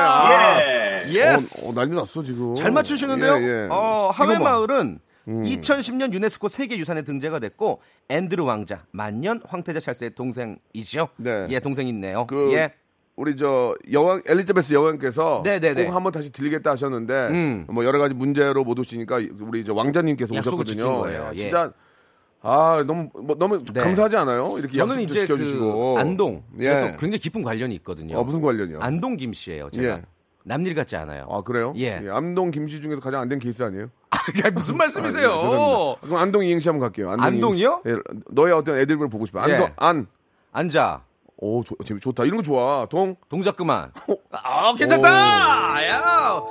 Speaker 1: 아.
Speaker 6: 예.
Speaker 5: yes.
Speaker 1: 어, 어, 난리 났어, 지금.
Speaker 5: 잘 맞추시는데요.
Speaker 1: 예, 예.
Speaker 5: 어,
Speaker 1: 이거 봐.
Speaker 5: 하회 마을은 2010년 유네스코 세계 유산에 등재가 됐고 앤드루 왕자 만년 황태자 찰스의 동생이죠.
Speaker 1: 네.
Speaker 5: 예, 동생 있네요.
Speaker 1: 그
Speaker 5: 예.
Speaker 1: 우리 저 여왕 엘리자베스 여왕께서
Speaker 5: 네네네.
Speaker 1: 꼭 한번 다시 들리겠다 하셨는데
Speaker 5: 음.
Speaker 1: 뭐 여러 가지 문제로 못 오시니까 우리 저 왕자님께서 오셨거든요.
Speaker 5: 거예요. 예.
Speaker 1: 진짜 아 너무 뭐, 너무
Speaker 5: 네.
Speaker 1: 감사하지 않아요? 이렇게
Speaker 5: 저는 이제
Speaker 1: 지켜주시고
Speaker 5: 그 안동
Speaker 1: 예.
Speaker 5: 굉장히 깊은 관련이 있거든요.
Speaker 1: 어, 무슨 관련이요?
Speaker 5: 안동 김 씨예요. 제가
Speaker 1: 예.
Speaker 5: 남일 같지 않아요.
Speaker 1: 아 그래요?
Speaker 5: 예.
Speaker 1: 암동 김씨 중에서 가장 안 된 케이스 아니에요?
Speaker 5: 아, 무슨
Speaker 1: 아,
Speaker 5: 말씀이세요?
Speaker 1: 예, 죄송합니다. 그럼 안동 이행시 한번 갈게요. 안동? 이행시. 예, 너의 어떤 애들을 보고 싶어. 안동
Speaker 5: 예.
Speaker 1: 안.
Speaker 5: 앉아.
Speaker 1: 오 좋- 재미 좋다. 이런 거 좋아. 동.
Speaker 5: 동작 그만. 아, 괜찮다. 야.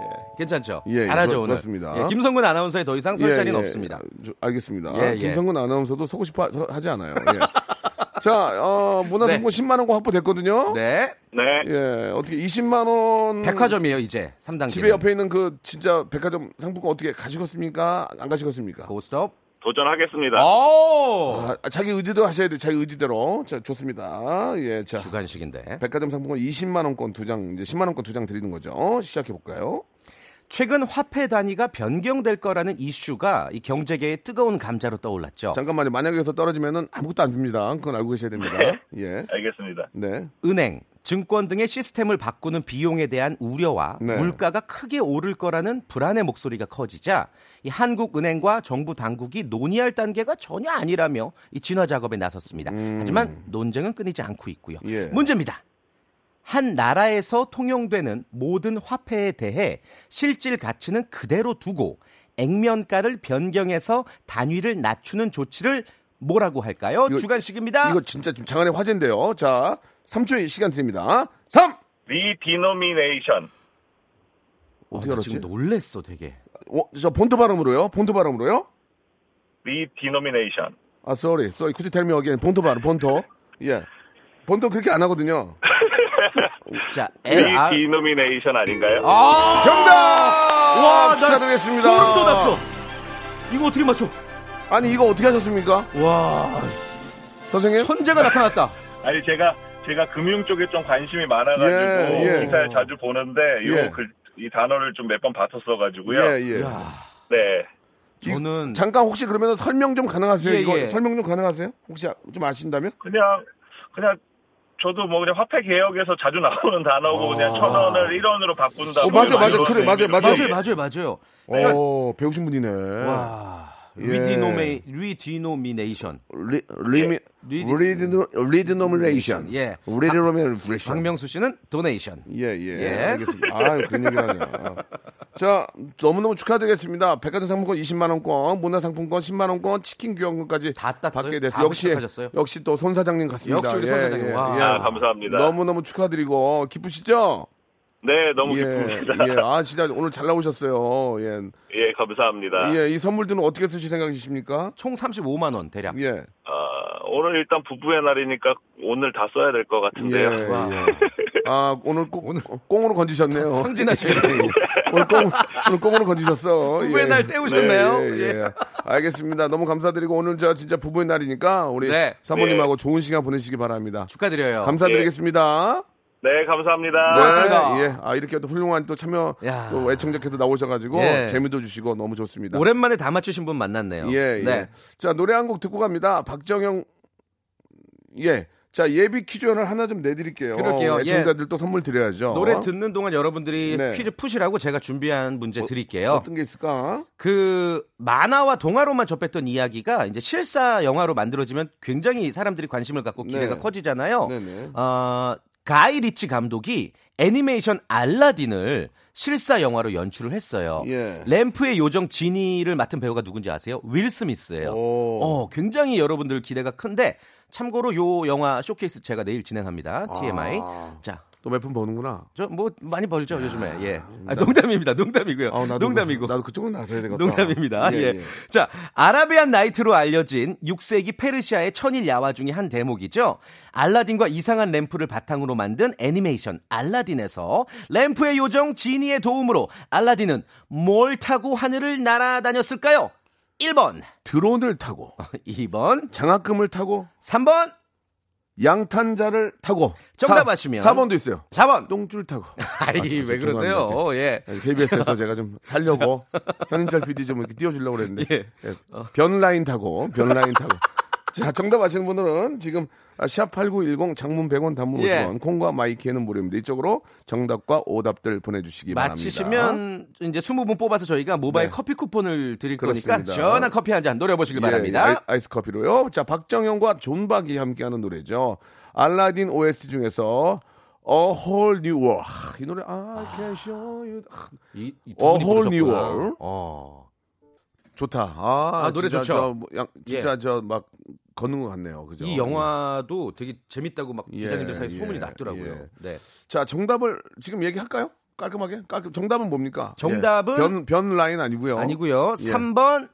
Speaker 5: 예, 괜찮죠?
Speaker 1: 예,
Speaker 5: 잘하죠
Speaker 1: 좋-
Speaker 5: 오늘.
Speaker 1: 좋습니다.
Speaker 5: 예, 김성근 아나운서에 더 이상 설 자리는 없습니다.
Speaker 1: 저- 알겠습니다.
Speaker 5: 예, 예.
Speaker 1: 김성근 아나운서도 서고 싶어 하- 하지 않아요. 예. 자, 어, 문화상품 10만 원권 확보됐거든요.
Speaker 5: 네.
Speaker 6: 네.
Speaker 1: 예, 어떻게 20만 원
Speaker 5: 백화점이에요 이제 3단계.
Speaker 1: 집에 옆에 있는 그 진짜 백화점 상품권 어떻게 가시겠습니까? 안 가시겠습니까?
Speaker 5: 고스톱.
Speaker 6: 도전하겠습니다.
Speaker 5: 오.
Speaker 1: 아, 자기 의지도 하셔야 돼. 자기 의지대로. 자, 좋습니다. 예, 자.
Speaker 5: 주간식인데.
Speaker 1: 백화점 상품권 20만 원권 두 장, 이제 10만 원권 두 장 드리는 거죠. 시작해 볼까요?
Speaker 5: 최근 화폐 단위가 변경될 거라는 이슈가 이 경제계의 뜨거운 감자로 떠올랐죠.
Speaker 1: 잠깐만요. 만약에 여기서 떨어지면은 아무것도 안 줍니다. 그건 알고 계셔야 됩니다. 예.
Speaker 6: 알겠습니다.
Speaker 1: 네.
Speaker 5: 은행, 증권 등의 시스템을 바꾸는 비용에 대한 우려와
Speaker 1: 네.
Speaker 5: 물가가 크게 오를 거라는 불안의 목소리가 커지자 이 한국은행과 정부 당국이 논의할 단계가 전혀 아니라며 이 진화 작업에 나섰습니다. 하지만 논쟁은 끊이지 않고 있고요.
Speaker 1: 음. 예.
Speaker 5: 문제입니다. 한 나라에서 통용되는 모든 화폐에 대해 실질 가치는 그대로 두고 액면가를 변경해서 단위를 낮추는 조치를 뭐라고 할까요?
Speaker 1: 이거-
Speaker 5: 주관식입니다.
Speaker 1: 이거 진짜 좀 장안의 화제인데요. 자, 3초의 시간 드립니다. 3!
Speaker 6: 리디노미네이션.
Speaker 1: 어떻게
Speaker 5: 나
Speaker 1: 알았지?
Speaker 5: 지금 놀랬어, 되게.
Speaker 1: 어, 저 본토 발음으로요? 본토 발음으로요?
Speaker 6: 리디노미네이션.
Speaker 1: 아, sorry. sorry. 굳이 tell me again. 본토 발음, 본토. 예. 본토 그렇게 안 하거든요.
Speaker 5: 자, LR.
Speaker 6: 리디노미네이션 아닌가요?
Speaker 5: 아!
Speaker 1: 정답!
Speaker 5: 와, 나
Speaker 1: 축하드리겠습니다.
Speaker 5: 소름 돋았어. 이거 어떻게 맞춰?
Speaker 1: 아니, 이거 어떻게 하셨습니까?
Speaker 5: 와,
Speaker 1: 선생님?
Speaker 5: 천재가 나타났다.
Speaker 6: 아니 제가 제가 금융 쪽에 좀 관심이 많아가지고
Speaker 1: 예, 예.
Speaker 6: 기사를 자주 보는데
Speaker 1: 예.
Speaker 6: 요 글, 이 단어를 좀 몇 번 봤었어가지고요.
Speaker 1: 예, 예.
Speaker 5: 야,
Speaker 6: 네.
Speaker 5: 저는
Speaker 1: 잠깐 혹시 그러면 설명 좀 가능하세요?
Speaker 5: 예,
Speaker 1: 이거
Speaker 5: 예.
Speaker 1: 설명 좀 가능하세요? 혹시 좀 아신다면?
Speaker 6: 그냥 그냥 저도 뭐 그냥 화폐 개혁에서 자주 나오는 단어고 그냥 천 원을 1원으로 바꾼다.
Speaker 1: 어, 맞아, 맞아. 그래, 맞아, 맞아.
Speaker 5: 맞아요, 맞아요, 맞아요. 그러니까
Speaker 1: 오, 배우신 분이네.
Speaker 5: 와,
Speaker 1: 예.
Speaker 5: 리디노메 리디노미네이션.
Speaker 1: 리, 리미,
Speaker 5: 리디-
Speaker 1: 리디노, 리디노미네이션.
Speaker 5: 예.
Speaker 1: 리디노미네이션.
Speaker 5: 박명수 씨는 donation.
Speaker 1: 예, 예.
Speaker 5: 예.
Speaker 1: 알겠습니다. 아, 그런 얘기를 하냐. 자, 너무너무 축하드리겠습니다. 백화점 상품권 20만 원권, 문화상품권 10만 원권, 치킨 교환권까지
Speaker 5: 다 땄어요?
Speaker 1: 받게 됐어요.
Speaker 5: 다
Speaker 1: 역시,
Speaker 5: 시작하셨어요?
Speaker 1: 역시 또 손 사장님 같습니다.
Speaker 5: 역시 우리 손 사장님. 와.
Speaker 6: 아, 감사합니다.
Speaker 1: 너무너무 축하드리고, 기쁘시죠?
Speaker 6: 네, 너무
Speaker 1: 예,
Speaker 6: 기쁩니다.
Speaker 1: 예. 아, 진짜 오늘 잘 나오셨어요. 예.
Speaker 6: 예, 감사합니다.
Speaker 1: 예, 이 선물들은 어떻게 쓰실 생각이십니까?
Speaker 5: 총 35만 원 대략.
Speaker 1: 예.
Speaker 6: 아, 오늘 일단 부부의 날이니까 오늘 다 써야 될것
Speaker 1: 예,
Speaker 6: 같은데요.
Speaker 5: 와.
Speaker 1: 예. 아, 오늘 꼭, 꽁으로 건지셨네요.
Speaker 5: 황진하시네.
Speaker 1: 오늘 꽁, 오늘 꽁으로 건지셨어.
Speaker 5: 부부의 날 때우셨네요.
Speaker 1: 예, 예, 예. 알겠습니다. 너무 감사드리고 오늘 저 진짜 부부의 날이니까 우리
Speaker 5: 네.
Speaker 1: 사모님하고 좋은 시간 보내시기 바랍니다.
Speaker 5: 축하드려요.
Speaker 1: 감사드리겠습니다.
Speaker 6: 네, 감사합니다.
Speaker 1: 네,
Speaker 5: 고맙습니다.
Speaker 1: 예. 아, 이렇게 또 훌륭한 또 참여
Speaker 5: 야.
Speaker 1: 또 애청자께서 나오셔가지고
Speaker 5: 예.
Speaker 1: 재미도 주시고 너무 좋습니다.
Speaker 5: 오랜만에 다 맞추신 분 만났네요.
Speaker 1: 예, 예.
Speaker 5: 네.
Speaker 1: 자, 노래 한 곡 듣고 갑니다. 박정영, 예. 자, 예비 퀴즈원을 하나 좀 내드릴게요.
Speaker 5: 그럴게요.
Speaker 1: 애청자들 또 선물 드려야죠.
Speaker 5: 노래 듣는 동안 여러분들이
Speaker 1: 네.
Speaker 5: 퀴즈 푸시라고 제가 준비한 문제 드릴게요.
Speaker 1: 어떤 게 있을까?
Speaker 5: 그 만화와 동화로만 접했던 이야기가 이제 실사 영화로 만들어지면 굉장히 사람들이 관심을 갖고 기대가
Speaker 1: 네.
Speaker 5: 커지잖아요.
Speaker 1: 네네.
Speaker 5: 어, 가이 리치 감독이 애니메이션 알라딘을 실사 영화로 연출을 했어요.
Speaker 1: 예.
Speaker 5: 램프의 요정 지니를 맡은 배우가 누군지 아세요? 윌 스미스예요.
Speaker 1: 오.
Speaker 5: 어, 굉장히 여러분들 기대가 큰데 참고로 요 영화 쇼케이스 제가 내일 진행합니다. TMI.
Speaker 1: 아.
Speaker 5: 자,
Speaker 1: 또또 몇 푼 버는구나.
Speaker 5: 저 뭐 많이 벌죠 요즘에. 예. 아, 농담입니다. 농담이고요.
Speaker 1: 아, 나도
Speaker 5: 농담이고.
Speaker 1: 나도 그쪽으로 나서야 되겠다.
Speaker 5: 농담입니다. 예, 자, 아라비안 나이트로 알려진 6세기 페르시아의 천일 야화 중의 한 대목이죠. 알라딘과 이상한 램프를 바탕으로 만든 애니메이션 알라딘에서 램프의 요정 지니의 도움으로 알라딘은 뭘 타고 하늘을 날아다녔을까요? 1번,
Speaker 1: 드론을 타고
Speaker 5: 2번,
Speaker 1: 장학금을 타고
Speaker 5: 3번,
Speaker 1: 양탄자를 타고
Speaker 5: 정답 아시면
Speaker 1: 4번도 있어요.
Speaker 5: 4번.
Speaker 1: 똥줄 타고.
Speaker 5: 아이,
Speaker 1: 아, 저-
Speaker 5: 왜
Speaker 1: 저-
Speaker 5: 그러세요? 예.
Speaker 1: KBS에서 제가 좀 살려고 현인철 PD 좀 이렇게 띄워주려고 그랬는데
Speaker 5: 예.
Speaker 1: 예. 변라인 타고 변라인 타고 자 정답 아시는 분들은 지금 샵8910 장문 100원 단문
Speaker 5: 예.
Speaker 1: 50원 콩과 마이키에는 무료입니다. 이쪽으로 정답과 오답들 보내주시기 바랍니다.
Speaker 5: 마치시면 이제 20분 뽑아서 저희가 모바일
Speaker 1: 네.
Speaker 5: 커피 쿠폰을 드릴
Speaker 1: 그렇습니다.
Speaker 5: 거니까 시원한 커피 한 잔 노려보시길 바랍니다.
Speaker 1: 예, 아이, 스 커피로요. 자, 박정현과 존박이 함께하는 노래죠. 알라딘 OST 중에서 A Whole New World. 아, 이 노래 아, can show you. 아,
Speaker 5: 이, 이
Speaker 1: A Whole New
Speaker 5: 부르셨구나.
Speaker 1: World.
Speaker 5: 어.
Speaker 1: 좋다. 아,
Speaker 5: 아, 노래
Speaker 1: 진짜
Speaker 5: 좋죠.
Speaker 1: 저, 뭐, 양, 진짜
Speaker 5: 예.
Speaker 1: 저막 걷는 것 같네요. 그죠?
Speaker 5: 이 영화도 되게 재밌다고 막
Speaker 1: 예,
Speaker 5: 기자님들 사이에
Speaker 1: 예,
Speaker 5: 소문이 났더라고요.
Speaker 1: 예.
Speaker 5: 네.
Speaker 1: 자, 정답을 지금 얘기할까요? 깔끔하게? 깔끔. 정답은 뭡니까?
Speaker 5: 정답은?
Speaker 1: 예. 변, 변 라인 아니고요.
Speaker 5: 아니고요.
Speaker 1: 예.
Speaker 5: 3번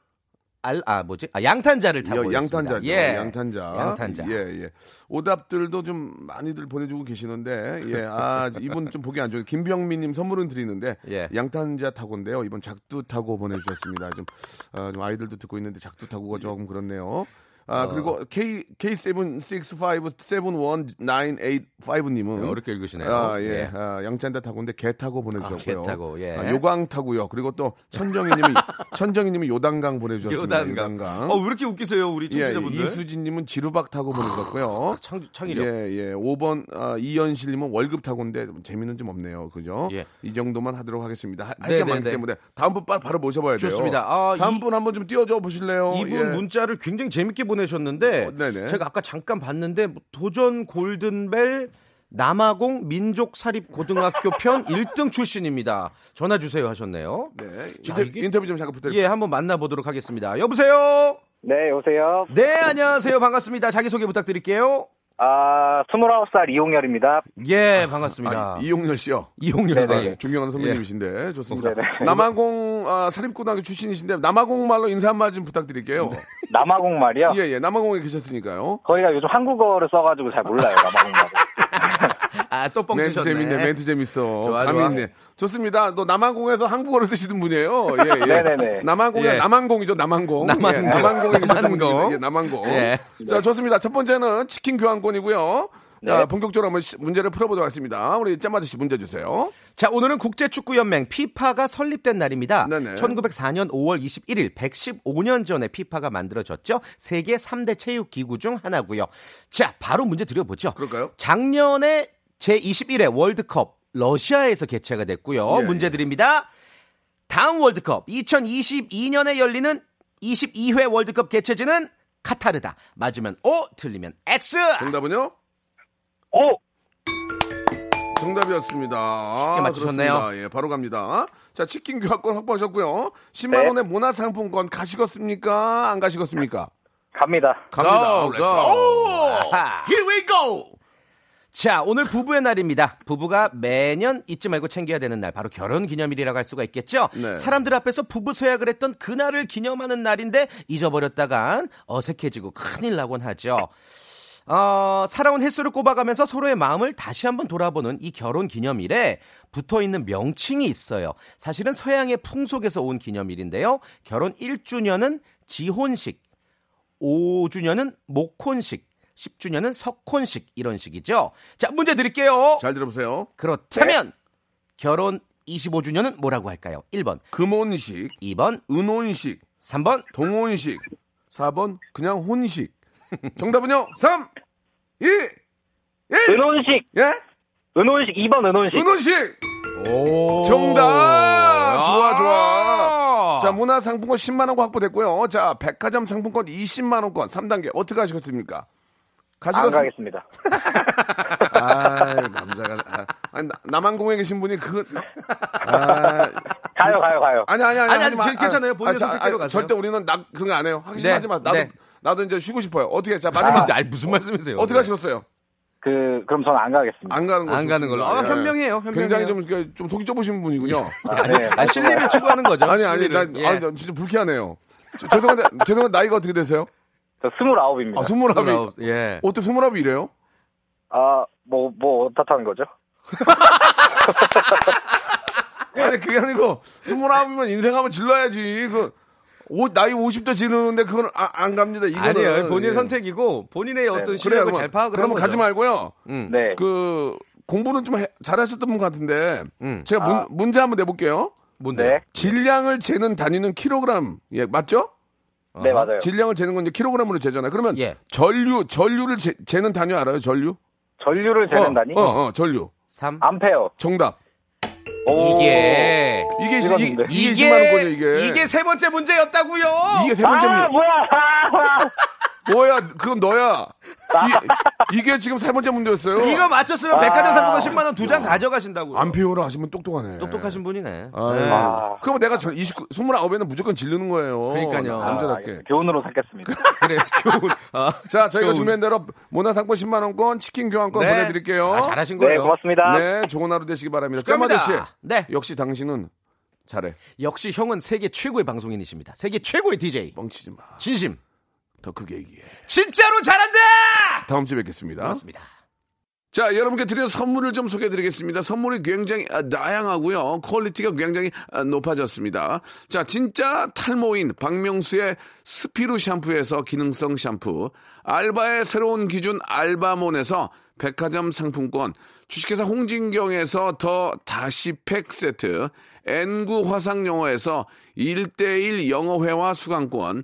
Speaker 5: 알, 아, 뭐지? 아, 양탄자를 타고. 있습니다. 예.
Speaker 1: 양탄자.
Speaker 5: 양탄자.
Speaker 1: 예, 예. 오답들도 좀 많이들 보내 주고 계시는데, 예. 아, 이분 좀 보기 안 좋아요. 김병민 님 선물은 드리는데,
Speaker 5: 예.
Speaker 1: 양탄자 타고인데요. 이번 작두 타고 보내 주셨습니다. 좀, 아, 좀 아이들도 듣고 있는데 작두 타고가 조금 그렇네요. 아,
Speaker 5: 어.
Speaker 1: 그리고 K, K76571998님은.
Speaker 5: 네, 어렵게 읽으시네요.
Speaker 1: 아, 예.
Speaker 5: 예.
Speaker 1: 아, 양탄자 타고인데 개 타고 보내주셨고요.
Speaker 5: 아, 개 타고, 예.
Speaker 1: 아, 요강 타고요. 그리고 또 천정희님이, 천정희님이 요단강 보내주셨습니다.
Speaker 5: 요단강.
Speaker 1: 요단강.
Speaker 5: 어, 왜 이렇게 웃기세요, 우리
Speaker 1: 예,
Speaker 5: 청취자분들?
Speaker 1: 이수진님은 지루박 타고 보내셨고요.
Speaker 5: 창, 창의력.
Speaker 1: 예, 예. 5번, 아, 이현실님은 월급 타고인데 재미는 좀 없네요. 그죠?
Speaker 5: 예.
Speaker 1: 이 정도만 하도록 하겠습니다. 할
Speaker 5: 네,
Speaker 1: 게
Speaker 5: 네,
Speaker 1: 많기
Speaker 5: 네.
Speaker 1: 때문에 다음 분 바로, 바로 모셔봐야 돼요.
Speaker 5: 좋습니다. 아,
Speaker 1: 다음
Speaker 5: 이-
Speaker 1: 분 한번 좀 띄워줘 보실래요?
Speaker 5: 이분
Speaker 1: 예.
Speaker 5: 문자를 굉장히 재밌게 보 내셨는데
Speaker 1: 어.
Speaker 5: 제가 아까 잠깐 봤는데 뭐 도전 골든벨 남아공 민족사립고등학교 편 1등 출신입니다. 전화 주세요 하셨네요.
Speaker 1: 네.
Speaker 5: 자,
Speaker 1: 인터,
Speaker 5: 이게-
Speaker 1: 인터뷰 좀 잠깐 부탁드립니다.
Speaker 5: 예, 한번 만나보도록 하겠습니다. 여보세요?
Speaker 4: 네, 여보세요.
Speaker 5: 네, 안녕하세요. 반갑습니다. 자기 소개 부탁드릴게요.
Speaker 4: 아, 29살 이용열입니다.
Speaker 5: 예, 반갑습니다.
Speaker 1: 아, 이용렬 씨요.
Speaker 5: 이용렬
Speaker 4: 네네.
Speaker 5: 선생님.
Speaker 1: 존경하는 선배님이신데 좋습니다.
Speaker 4: 네네.
Speaker 1: 남아공 아, 사립고등학교 출신이신데 남아공 말로 인사 한 마디 좀 부탁드릴게요.
Speaker 4: 남아공 말이요?
Speaker 1: 예, 예. 남아공에 계셨으니까요.
Speaker 4: 거기가 요즘 한국어를 써 가지고 잘 몰라요, 남아공 말.
Speaker 5: 아, 또
Speaker 1: 멘트
Speaker 5: 뻥치셨네.
Speaker 1: 재밌네, 멘트 재밌어.
Speaker 5: 좋아,
Speaker 1: 감이
Speaker 5: 좋아.
Speaker 1: 있네. 좋습니다. 또 남한공에서 한국어를 쓰시는 분이에요. 예, 예.
Speaker 4: 네네네.
Speaker 1: 남한공이
Speaker 5: 예.
Speaker 1: 남한공이죠, 남한공.
Speaker 5: 남한공.
Speaker 1: 예, 남한공에 계시는
Speaker 5: 남한공.
Speaker 1: 분입니다. 예, 남한공.
Speaker 5: 예.
Speaker 1: 자, 좋습니다. 첫 번째는 치킨 교환권이고요. 자,
Speaker 4: 네.
Speaker 1: 본격적으로 한번 시- 문제를 풀어보도록 하겠습니다. 우리 짬마드 씨 문제 주세요.
Speaker 5: 자, 오늘은 국제축구연맹 피파가 설립된 날입니다.
Speaker 1: 네네.
Speaker 5: 1904년 5월 21일 115년 전에 피파가 만들어졌죠. 세계 3대 체육 기구 중 하나고요. 자, 바로 문제 드려보죠.
Speaker 1: 그럴까요?
Speaker 5: 작년에 제21회 월드컵 러시아에서 개최가 됐고요.
Speaker 1: 예,
Speaker 5: 문제
Speaker 1: 예.
Speaker 5: 드립니다. 다음 월드컵 2022년에 열리는 22회 월드컵 개최지는 카타르다. 맞으면 O, 틀리면 X.
Speaker 1: 정답은요?
Speaker 4: 오!
Speaker 1: 정답이었습니다. 아,
Speaker 5: 쉽게 맞추셨네요.
Speaker 1: 그렇습니다. 예, 바로 갑니다. 자, 치킨 교환권 확보하셨고요. 10만 원의 문화 상품권 가시겠습니까? 안 가시겠습니까?
Speaker 4: 갑니다.
Speaker 1: 갑니다.
Speaker 5: Go,
Speaker 1: Let's
Speaker 5: go.
Speaker 1: Here we go.
Speaker 5: 자, 오늘 부부의 날입니다. 부부가 매년 잊지 말고 챙겨야 되는 날, 바로 결혼 기념일이라고 할 수가 있겠죠?
Speaker 1: 네.
Speaker 5: 사람들 앞에서 부부 서약을 했던 그날을 기념하는 날인데 잊어버렸다간 어색해지고 큰일 나곤 하죠. 어, 살아온 횟수를 꼽아가면서 서로의 마음을 다시 한번 돌아보는 이 결혼 기념일에 붙어 있는 명칭이 있어요. 사실은 서양의 풍속에서 온 기념일인데요. 결혼 1주년은 지혼식, 5주년은 목혼식, 10주년은 석혼식 이런 식이죠. 자, 문제 드릴게요.
Speaker 1: 잘 들어보세요.
Speaker 5: 그렇다면 결혼 25주년은 뭐라고 할까요? 1번,
Speaker 1: 금혼식,
Speaker 5: 2번,
Speaker 1: 은혼식,
Speaker 5: 3번.
Speaker 1: 동혼식, 4번 그냥 혼식. 정답은요? 3, 2, 1.
Speaker 4: 은혼식!
Speaker 1: 예?
Speaker 4: 은혼식, 2번 은혼식.
Speaker 1: 은혼식.
Speaker 5: 오.
Speaker 1: 정답. 좋아,
Speaker 5: 아.
Speaker 1: 좋아. 자, 문화상품권 10만 원 확보됐고요. 자, 백화점 상품권 20만 원권 3단계 어떻게 하시겠습니까?
Speaker 4: 안
Speaker 1: 가시겠습니까?
Speaker 4: 가겠습니다.
Speaker 1: 아, 남자가 아, 아니, 나- 남한공에 계신 분이 그 아,
Speaker 4: 가요, 가요, 가요.
Speaker 1: 아니 아니 아니
Speaker 5: 아니,
Speaker 1: 마.
Speaker 5: 아니, 괜찮아요. 본인의
Speaker 1: 자,
Speaker 5: 선택대로
Speaker 1: 아니,
Speaker 5: 가세요.
Speaker 1: 절대 우리는 나 그런 거 안 해요. 하기
Speaker 5: 네,
Speaker 1: 싫어 하지 마. 나도
Speaker 5: 네.
Speaker 1: 나도 이제 쉬고 싶어요. 어떻게 자
Speaker 5: 아,
Speaker 1: 마지막
Speaker 5: 아니, 무슨 말씀이세요?
Speaker 1: 어떻게 하시겠어요?
Speaker 8: 그 그럼 저는 안 가겠습니다.
Speaker 1: 안 가는 거
Speaker 5: 안 가는 걸로. 아.
Speaker 1: 예.
Speaker 5: 현명해요, 현명해요.
Speaker 1: 굉장히 좀, 이렇게 좀 속이 좁으신 분이군요.
Speaker 8: 아, 네.
Speaker 5: 아, 실리를 추구하는 거죠.
Speaker 1: 아니, 아니, 나.
Speaker 5: 예.
Speaker 1: 아, 나 진짜 불쾌하네요. 저- 죄송한데, 죄송한데, 나이가 어떻게 되세요?
Speaker 8: 저 스물아홉입니다.
Speaker 1: 아, 스물아홉이.
Speaker 5: 스물아홉, 예.
Speaker 1: 어떻게 스물아홉이 이래요?
Speaker 8: 아, 뭐, 뭐, 어떻다는 거죠?
Speaker 1: 아니, 그게 아니고, 스물아홉이면 인생 한번 질러야지. 그, 오, 나이 50대 지르는데 그건 아, 안 갑니다. 이거는.
Speaker 5: 아니에요. 본인
Speaker 1: 예.
Speaker 5: 선택이고 본인의 어떤
Speaker 1: 그래요.
Speaker 5: 실력을
Speaker 1: 그럼-
Speaker 5: 잘 파악을
Speaker 1: 그러면. 가지 말고요.
Speaker 5: 음.
Speaker 8: 네.
Speaker 1: 그, 공부는 좀 해- 잘하셨던 분 같은데,
Speaker 5: 음.
Speaker 1: 제가 문,
Speaker 8: 아.
Speaker 1: 문제 한번 내볼게요.
Speaker 5: 뭔데?
Speaker 8: 네.
Speaker 1: 질량을 재는 단위는 킬로그램. 예, 맞죠?
Speaker 8: 네, 맞아요.
Speaker 1: 질량을 재는 건 이제 킬로그램으로 재잖아요. 그러면
Speaker 5: 예.
Speaker 1: 전류, 전류를 재, 재는 단위 알아요? 전류?
Speaker 8: 전류를 재는다니?
Speaker 1: 어, 어, 어, 전류.
Speaker 5: 3.
Speaker 8: 암페어.
Speaker 1: 정답.
Speaker 8: 오.
Speaker 5: 이게
Speaker 1: 이게 이-
Speaker 8: 이건데.
Speaker 1: 이게 20만 원권이에요, 이게.
Speaker 5: 이게 세 번째 문제였다고요.
Speaker 1: 이게 세 번째
Speaker 8: 아,
Speaker 1: 문
Speaker 8: 뭐야! 아,
Speaker 1: 뭐야? 그건 너야. 이, 게 지금 세 번째 문제였어요.
Speaker 5: 이거 맞췄으면 백화점
Speaker 8: 아.
Speaker 5: 상품권 10만 원 두 장 가져가신다고요.
Speaker 1: 안 피우라 하시면 똑똑하네.
Speaker 5: 똑똑하신 분이네.
Speaker 1: 아,
Speaker 5: 네.
Speaker 8: 아.
Speaker 1: 그럼 내가 저 29, 29에는 무조건 질르는 거예요.
Speaker 5: 그러니까요.
Speaker 8: 아,
Speaker 1: 남자답게.
Speaker 8: 알겠습니다. 교훈으로 삼겠습니다.
Speaker 5: 그래. 교훈. 아,
Speaker 1: 자, 저희가
Speaker 5: 교훈.
Speaker 1: 준비한 대로 문화상품 10만 원권, 치킨 교환권
Speaker 5: 네.
Speaker 1: 보내드릴게요.
Speaker 5: 아, 잘하신
Speaker 8: 네,
Speaker 5: 거예요.
Speaker 8: 고맙습니다.
Speaker 1: 네, 좋은 하루 되시기 바랍니다. 짬마대 씨.
Speaker 5: 네.
Speaker 1: 역시 당신은 잘해.
Speaker 5: 역시 형은 세계 최고의 방송인이십니다. 세계 최고의 DJ.
Speaker 1: 뻥치지 마.
Speaker 5: 진심.
Speaker 1: 더 크게 얘기해.
Speaker 5: 진짜로 잘한다!
Speaker 1: 다음 주에 뵙겠습니다.
Speaker 5: 고맙습니다.
Speaker 1: 자, 여러분께 드린 선물을 좀 소개해 드리겠습니다. 선물이 굉장히 아, 다양하고요. quality가 굉장히 아, 높아졌습니다. 자, 진짜 탈모인 박명수의 스피루 샴푸에서 기능성 샴푸, 알바의 새로운 기준 알바몬에서 백화점 상품권, 주식회사 홍진경에서 더 다시 팩 세트, N구 화상영어에서 1대1 영어회화 수강권,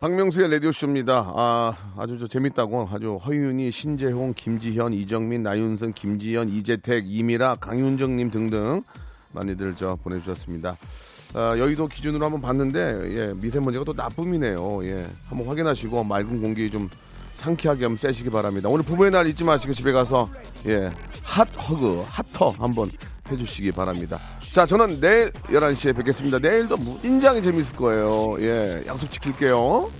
Speaker 1: 박명수의 라디오쇼입니다. 아, 아주 저 재밌다고 아주 허윤이, 신재홍, 김지현, 이정민, 나윤선, 김지현, 이재택, 이미라, 강윤정님 등등 많이들 저 보내주셨습니다. 아, 여의도 기준으로 한번 봤는데 예, 미세먼지가 또 나쁨이네요. 예, 한번 확인하시고 맑은 공기 좀 상쾌하게 한번 쐬시기 바랍니다. 오늘 부부의 날 잊지 마시고 집에 가서 예, 핫 허그, 핫터 한번 해주시기 바랍니다. 자, 저는 내일 11시에 뵙겠습니다. 내일도 무진장이 재밌을 거예요. 예, 약속 지킬게요.